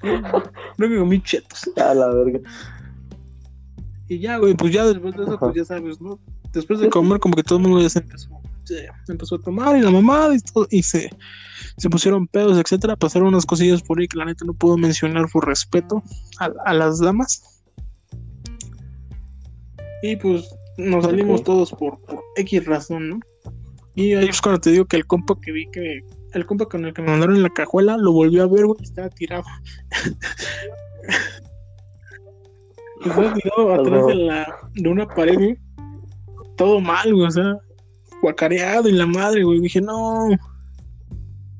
Creo que comí chetos. A la verga. Y ya, güey, pues ya después de eso, pues ya sabes, ¿no? Después de comer, como que todo el mundo ya se empezó, se empezó a tomar y la mamada y todo, y se, se pusieron pedos, etcétera. Pasaron unas cosillas por ahí que la neta no puedo mencionar por respeto a, a las damas. Y pues nos salimos Ok. todos por, por X razón, ¿no? Y ahí es cuando te digo que el compa que vi que. El compa con el que me mandaron en la cajuela lo volvió a ver, güey, y estaba tirado. Estaba tirado atrás de, la, de una pared, güey. Todo mal, güey, o sea, guacareado y la madre, güey. Dije, no,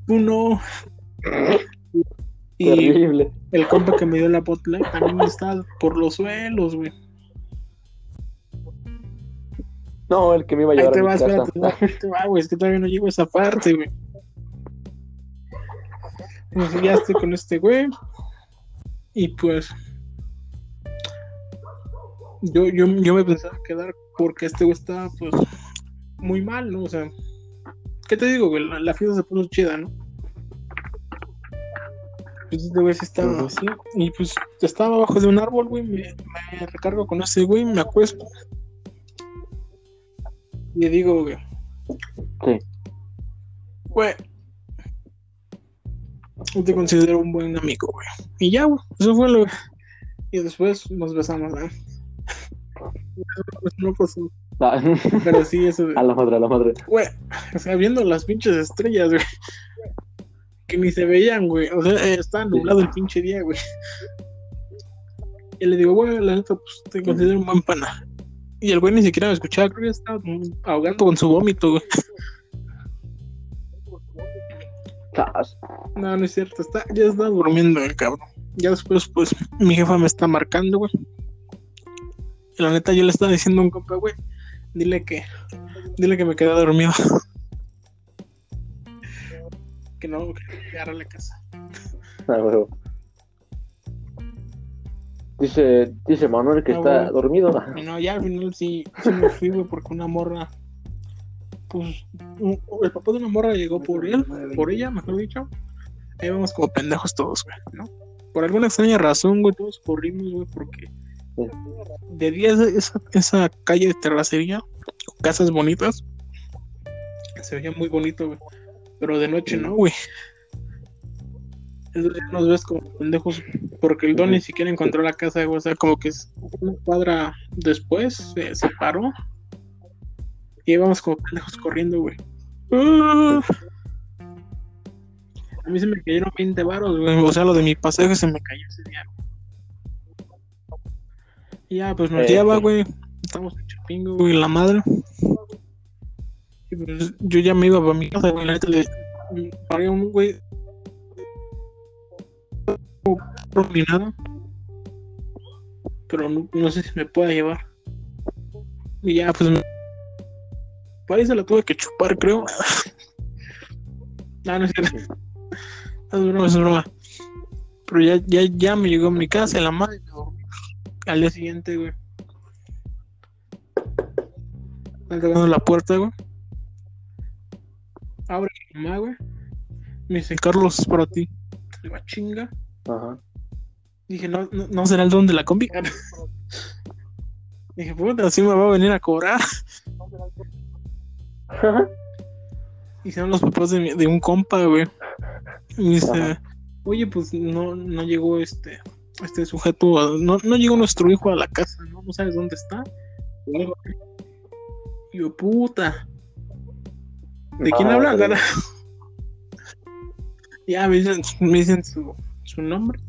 tú no. Y Terrible. el compa que me dio la botla también está por los suelos, güey. No, el que me iba a Ahí llevar te a mi vas, espérate, ahí te va, güey, es que todavía no llego a esa parte, güey. Pues ya estoy con este güey. Y pues. Yo, yo, yo me pensaba quedar porque este güey estaba, pues, muy mal, ¿no? O sea, ¿qué te digo, güey? La, la fiesta se puso chida, ¿no? Pues este güey sí estaba así. Y pues estaba abajo de un árbol, güey. Me, me recargo con ese güey, me acuesto. Y le digo, güey, Sí. Güey. Yo te considero un buen amigo, güey. Y ya, güey. Eso fue lo. Y después nos besamos, ¿eh? Ah, Pero sí, eso. a la madre, a la madre. Güey. O sea, viendo las pinches estrellas, güey. Que ni se veían, güey. O sea, eh, estaba nublado el pinche día, güey. Y le digo, güey, la neta, pues te considero un buen pana. Y el güey ni siquiera me escuchaba, creo que estaba ahogando con su vómito, güey. No, no es cierto, está, ya está durmiendo el cabrón. Ya después, pues, mi jefa me está marcando, güey. La neta, yo le estaba diciendo a un compa, güey, dile que, dile que me quedé dormido. que no, que llegara a la casa. Ah, huevo. Dice, dice Manuel que Ah, está dormido. No, ya al final sí, sí me fui, güey, porque una morra, pues, un- el papá de una morra llegó por él, por ella, mejor dicho. Ahí vamos como pendejos todos, güey, ¿no? Por alguna extraña razón, güey, todos corrimos, güey, porque. De día esa, esa, calle de terracería, con casas bonitas, se veía muy bonito, güey. Pero de noche no, güey. Ya nos ves como pendejos, porque el don ni siquiera encontró la casa, güey. O sea, como que es una cuadra después se, se paró. Y íbamos como pendejos corriendo, güey. A mí se me cayeron 20 varos, güey. O sea, lo de mi pasaje se me cayó ese día. Y ya, pues nos Eh, lleva, sí. güey. Estamos en Chapingo, güey, la madre. Y pues yo ya me iba para mi casa, güey. La neta le pagué un güey. Nada. Pero no, no sé si me pueda llevar. Y ya, pues. me- se la tuve que chupar, creo. no, no es cierto. Es broma, es broma. Pero ya, ya, ya me llegó a mi casa, la madre. Al día siguiente, güey. Están tocando la puerta, güey. Abre mi mamá, güey. Me dice, Carlos, es para ti. Le digo, "Ah, chinga. Ajá. Dije, no, no, no será el don de la combi. Dije, puta, así me va a venir a cobrar. Y son los papás de, mi- de un compa, güey. Y me dice, Ajá. oye, pues no, no llegó este, este sujeto, no, no llegó nuestro hijo a la casa, ¿no? No sabes dónde está. Y yo, puta, ¿de quién Ah, hablan? ya me dicen, me dicen su, su nombre.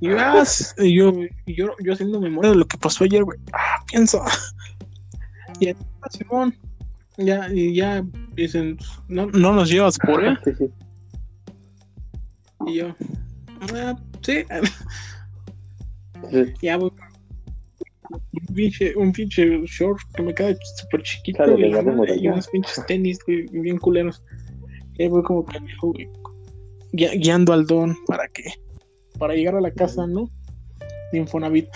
Y yo, ah, y yo, yo, yo haciendo memoria de lo que pasó ayer, güey. Ah, pienso. Y ya, Simón, ya, y ya dicen, no, no nos llevas por él. Sí, sí. Y yo, ah, sí, sí. ya voy. Un pinche, un pinche short que me queda súper chiquito Claro, y, unos pinches tenis güey, bien culeros. Y ahí voy como pendejo, güey, guia- guiando al don para que, para llegar a la casa, ¿no? De Infonavit.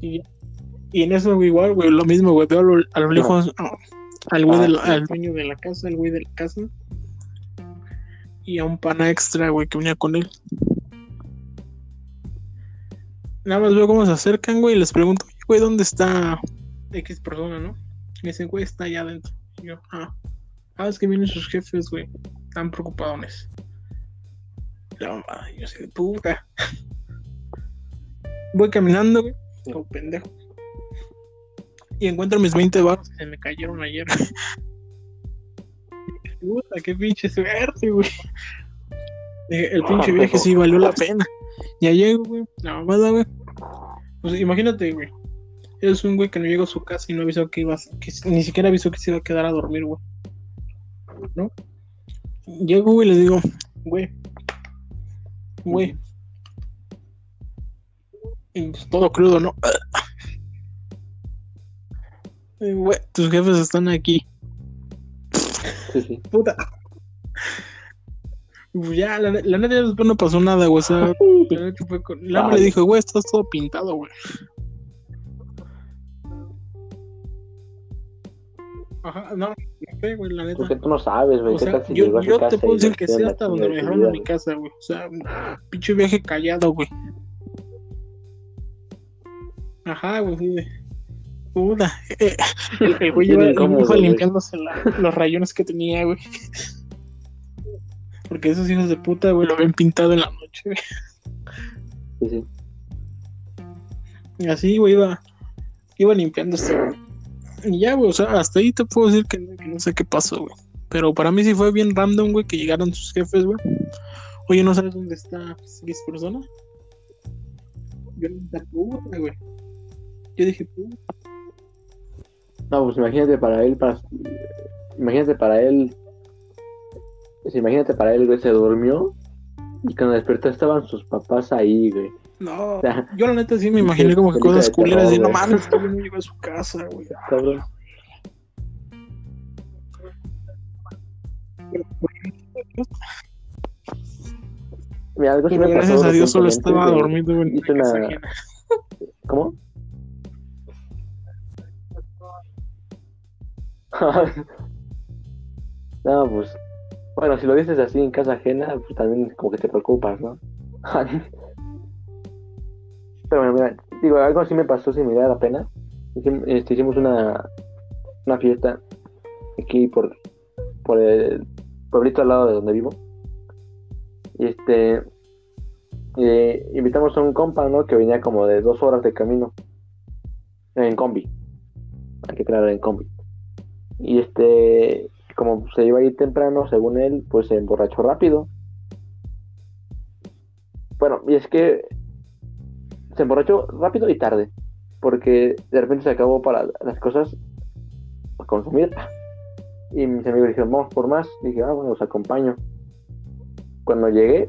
Y, y en eso, güey, igual, güey, lo mismo, güey, veo a lo, a lo lejos al güey Ah, al dueño de la casa, al güey de la casa. Y a un pana extra, güey, que venía con él. Nada más veo cómo se acercan, güey, y les pregunto, güey, ¿dónde está X persona, no? Me dicen, güey, está allá adentro. Y yo, ah, ah, es que vienen sus jefes, güey, están preocupadones. La mamá, yo sé, puta. Voy caminando, güey, como pendejo. Y encuentro mis 20 baros que se me cayeron ayer. Puta, qué pinche suerte, güey. Dije, El pinche viaje sí valió la pena. Ya llego, güey. La mamada, güey. Pues imagínate, güey. Es un güey que no llegó a su casa y no avisó que iba a- que ni siquiera avisó que se iba a quedar a dormir, güey. ¿No? Llego, güey, y le digo, güey. Güey. Y pues, todo crudo, ¿no? Eh, Güey, tus jefes están aquí. Sí, sí. Puta. Pues ya, la, la neta después no pasó nada, güey. O sea, la fue con... Hambre le dijo, güey, estás todo pintado, güey. Ajá, no, no sé, güey, la neta. Porque tú no sabes, güey. O ¿Qué sea, yo, yo te puedo decir la que la hasta donde me dejaron a mi güey? casa, güey. O sea, pinche viaje callado, güey. Ajá, güey, sí, de- Puta, eh, el, el güey Bien iba, limpiándose la- los rayones que tenía, güey. Porque esos hijos de puta, güey, lo habían pintado en la noche, güey. Sí, sí. Y así, güey, iba, iba limpiándose, güey. Y ya, güey, o sea, hasta ahí te puedo decir que, no- que no sé qué pasó, güey. Pero para mí sí fue bien random, güey, que llegaron sus jefes, güey. Oye, ¿no sabes dónde está X persona? Yo le dije, puta, güey. Yo dije, puta. No, pues imagínate para él, para... imagínate para él, pues imagínate para él, güey, se durmió y cuando despertó estaban sus papás ahí, güey. No, O sea, yo la neta sí me imaginé como que cosas de culeras y no mames, que no llegó a su casa, güey. cabrón. Mira, algo sí Pero me pasó gracias a Dios solo estaba dormido, güey. en una-. ¿Cómo? no, pues, bueno, si lo dices así en casa ajena, pues también como que te preocupas, ¿no? Pero bueno, mira, digo, algo así me pasó similar apenas. Este, hicimos una, una fiesta aquí por, por el pueblito al lado de donde vivo. Y este, eh, invitamos a un compa, ¿no? Que venía como de dos horas de camino en combi. Hay que aclarar en combi. Y este, como se iba a ir temprano, según él, pues se emborrachó rápido. Bueno, y es que se emborrachó rápido y tarde. Porque de repente se acabó para las cosas a consumir. Y mis amigos dijeron, vamos por más. Dije, ah, bueno, los acompaño. Cuando llegué,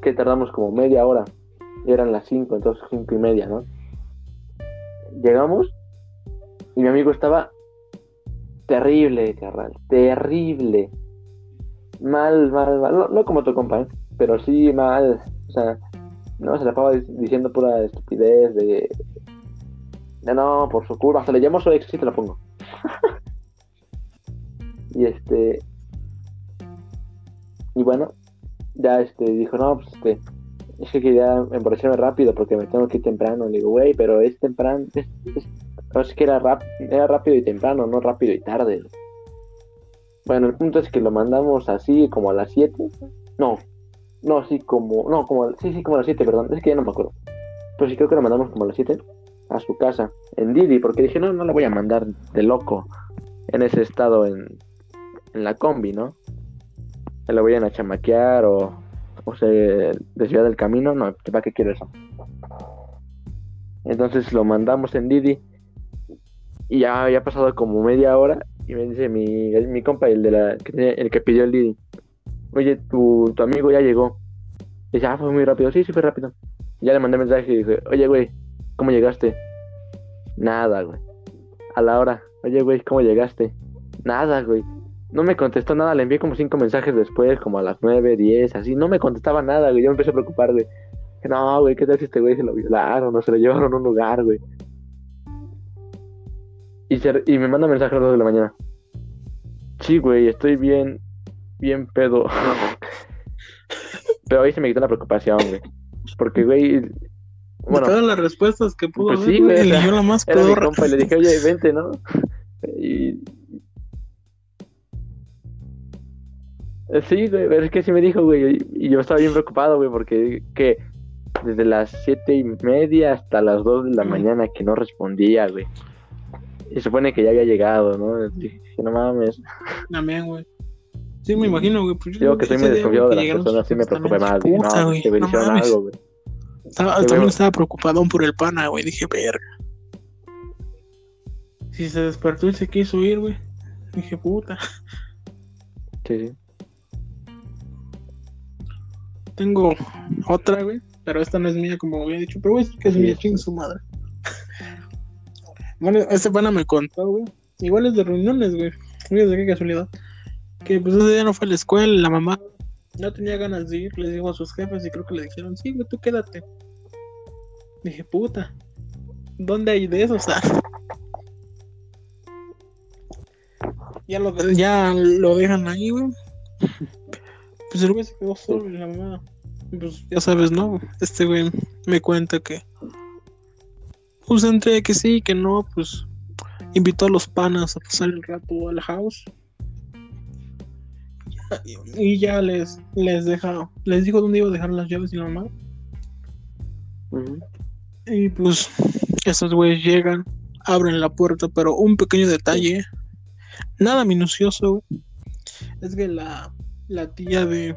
que tardamos como media hora. Eran las 5, entonces 5 y media, ¿no? Llegamos y mi amigo estaba terrible, carnal. Terrible. Mal, mal, mal. No, no como tu compa, ¿eh? pero sí mal. O sea, no, se la estaba diciendo pura estupidez de... de no, por su culpa. Hasta le llamo su ex, sí te la pongo. y este... Y bueno, ya este dijo, no, pues este, es que quería emborracharme rápido porque me tengo que ir temprano. Le digo, güey, pero es temprano, es, no, es que era, rap, era rápido y temprano, no rápido y tarde. Bueno, el punto es que lo mandamos así como a las 7. No, no, sí, como, no, como, sí, sí, como a las 7, perdón, es que ya no me acuerdo. Pero sí creo que lo mandamos como a las 7 a su casa, en Didi, porque dije, no, no la voy a mandar de loco en ese estado en, en la combi, ¿no? Se la vayan a chamaquear o, o se desvía del camino, no, ¿para qué quiero eso? Entonces lo mandamos en Didi y ya había pasado como media hora y me dice mi, mi compa, el, de la, el que pidió el Didi, oye, tu, tu amigo ya llegó. Y dice, ah, fue muy rápido, sí, sí, fue rápido. Y ya le mandé mensaje y dije, oye, güey, ¿cómo llegaste? Nada, güey. A la hora, oye, güey, ¿cómo llegaste? Nada, güey. No me contestó nada, le envié como cinco mensajes después, como a las nueve, diez, así. No me contestaba nada, güey. Yo me empecé a preocupar, güey. No, güey, ¿qué tal si este güey se lo violaron o se lo llevaron a un lugar, güey? Y, se- y me manda mensaje a las dos de la mañana. Sí, güey, estoy bien, bien pedo. Pero ahí se me quitó la preocupación, güey. Porque, güey, bueno, todas las respuestas que pudo Pues haber, sí, güey, o sea, eligió la más era mi compa y le dije, oye, vente, ¿no? Y... Eh, Sí, güey, pero es que sí me dijo, güey, y y yo estaba bien preocupado, güey, porque que desde las siete y media hasta las dos de la mañana que no respondía, güey. Y supone que ya había llegado, ¿no? Dije, no mames. También, güey. Sí, me imagino, güey. Pues, Digo que soy muy desconfiado de las personas, sí me también, más, puta, No, güey, que me no hicieron mames. algo, güey. Estaba- Sí, también estaba preocupado por el pana, güey. Dije, verga. Si se despertó y se quiso ir, güey. Dije, puta. Sí, sí. Tengo otra, güey. Pero esta no es mía, como había dicho. Pero, güey, que es Sí, mía, es- chingue su madre. Bueno, ese pana me contó, güey. Igual es de reuniones, güey. Fíjate qué casualidad. Que pues ese día no fue a la escuela, la mamá no tenía ganas de ir, les dijo a sus jefes y creo que le dijeron, sí, güey, tú quédate. Dije, puta, ¿dónde hay de eso? O sea, ya lo, ya lo dejan ahí, güey. Pues el güey se quedó solo y la mamá, pues ya sabes, ¿no? Este güey me cuenta que, pues entre que sí, que no, pues invitó a los panas a pasar el rato al house. Y ya les, les deja, les dijo dónde iba a dejar las llaves y la mamá. Y pues estos güeyes llegan, abren la puerta, pero un pequeño detalle, nada minucioso, es que la, la tía de,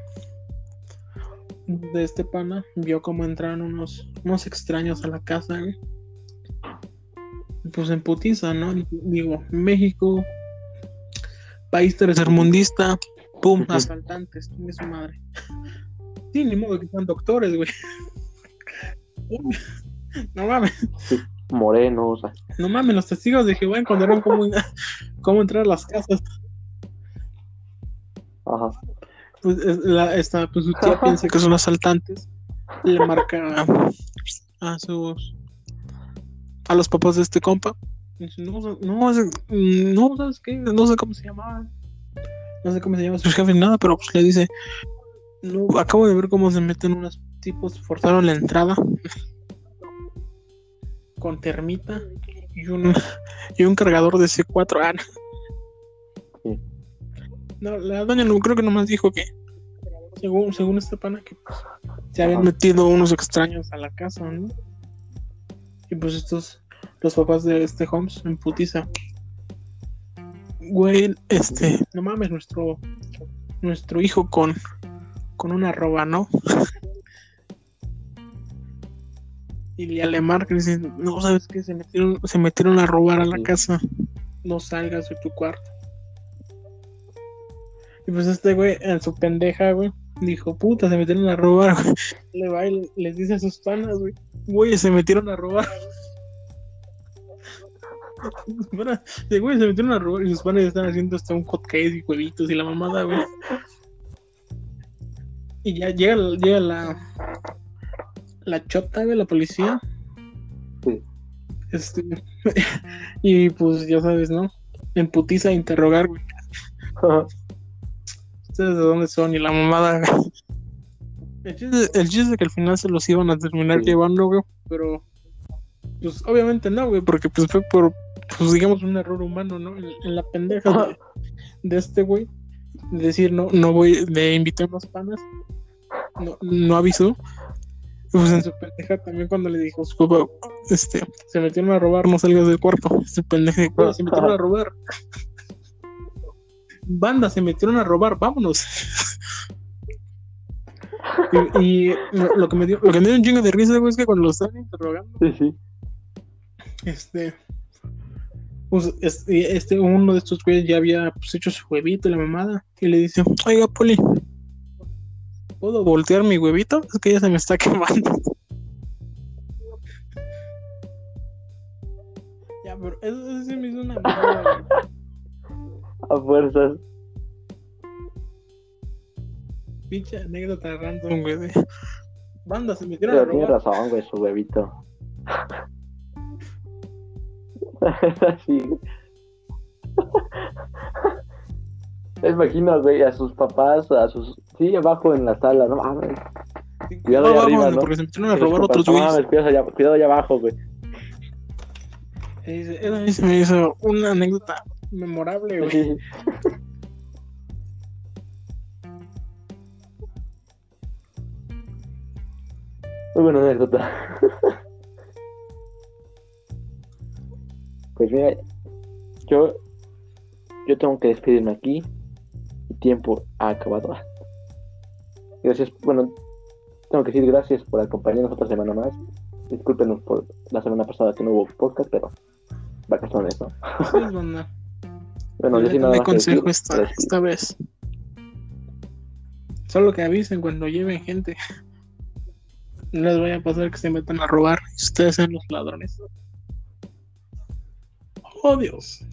de este pana vio cómo entraron unos, unos extraños a la casa. Y Pues en putiza, ¿no? Digo, México, país tercermundista, pum, asaltantes, su madre. Sí, ni modo que sean doctores, güey. No mames. Morenos. No mames, los testigos de Jehová encontraron cómo, cómo entrar a las casas. Ajá. Pues es- la, esta, pues su tía piensa que son asaltantes. Le marca a sus a los papás de este compa. No, no, es- no, ¿sabes qué? No sé cómo se llamaban. No sé cómo se llaman sus jefes ni nada, pero pues le dice, no, acabo de ver cómo se meten unos tipos, forzaron la entrada con termita y un, y un cargador de C4. Ah, no. La doña no creo que nomás dijo que según, según esta pana que pues, se habían metido unos extraños a la casa, ¿no? Y pues estos, los papás de este Holmes en putiza. Güey, este, no mames, nuestro, nuestro hijo con, con una roba, ¿no? y ya le marcan y dicen, no, ¿sabes qué? Se metieron, se metieron a robar a la casa. No salgas de tu cuarto. Y pues este güey, en su pendeja, güey, dijo, puta, se metieron a robar, güey. Le va y les dice a sus panas, güey, güey, se metieron a robar. Sí, güey, se metieron a robar y sus panas están haciendo hasta un hot cake y huevitos y la mamada, güey. Y ya llega, llega la la chota, güey, la policía. Sí. Este, y pues ya sabes, ¿no? En putiza a interrogar, güey. ¿Ustedes de dónde son? Y la mamada. El chiste, el chiste es que al final se los iban a terminar Sí. llevando, güey. Pero, pues obviamente no, güey, porque pues fue por, pues digamos, un error humano, ¿no? En, en la pendeja de, de este güey. De decir, no, no voy, le invité más panas. No, no avisó. Pues en su pendeja también cuando le dijo, su papá, este, se metieron a robar, no salgas del cuarto. Su pendeja, güey, se metieron a robar. Banda, se metieron a robar, vámonos. y, y lo, que me dio, lo que me dio un chingo de risa, güey, es que cuando lo estaban interrogando, Sí, sí. este, pues, este, este, uno de estos güeyes ya había pues, hecho su huevito y la mamada, y le dice, oiga, Poli, ¿puedo voltear mi huevito? Es que ya se me está quemando. ya, pero eso, eso sí me hizo una mamada. A fuerzas. pinche anécdota random, güey. Banda, se metieron a Pero tiene robar. razón, güey, su huevito. sí. Me imagino, güey, a sus papás, a sus... Sí, abajo en la sala, no mames. Cuidado No, allá arriba, porque se metieron a robar otros güeyes. cuidado allá, cuidado allá abajo, güey. A mí se me hizo una anécdota memorable, güey. Muy buena anécdota. Pues mira, yo, yo tengo que despedirme aquí. Mi tiempo ha acabado. Gracias, bueno, tengo que decir gracias por acompañarnos otra semana más. Discúlpenos por la semana pasada que no hubo podcast, pero vacaciones, ¿no? Sí, banda. Bueno, yo sí nada me más que consejo decir, esta, esta vez. Solo que avisen cuando lleven gente. No les vaya a pasar que se metan a robar y ustedes sean los ladrones. Oh, Dios.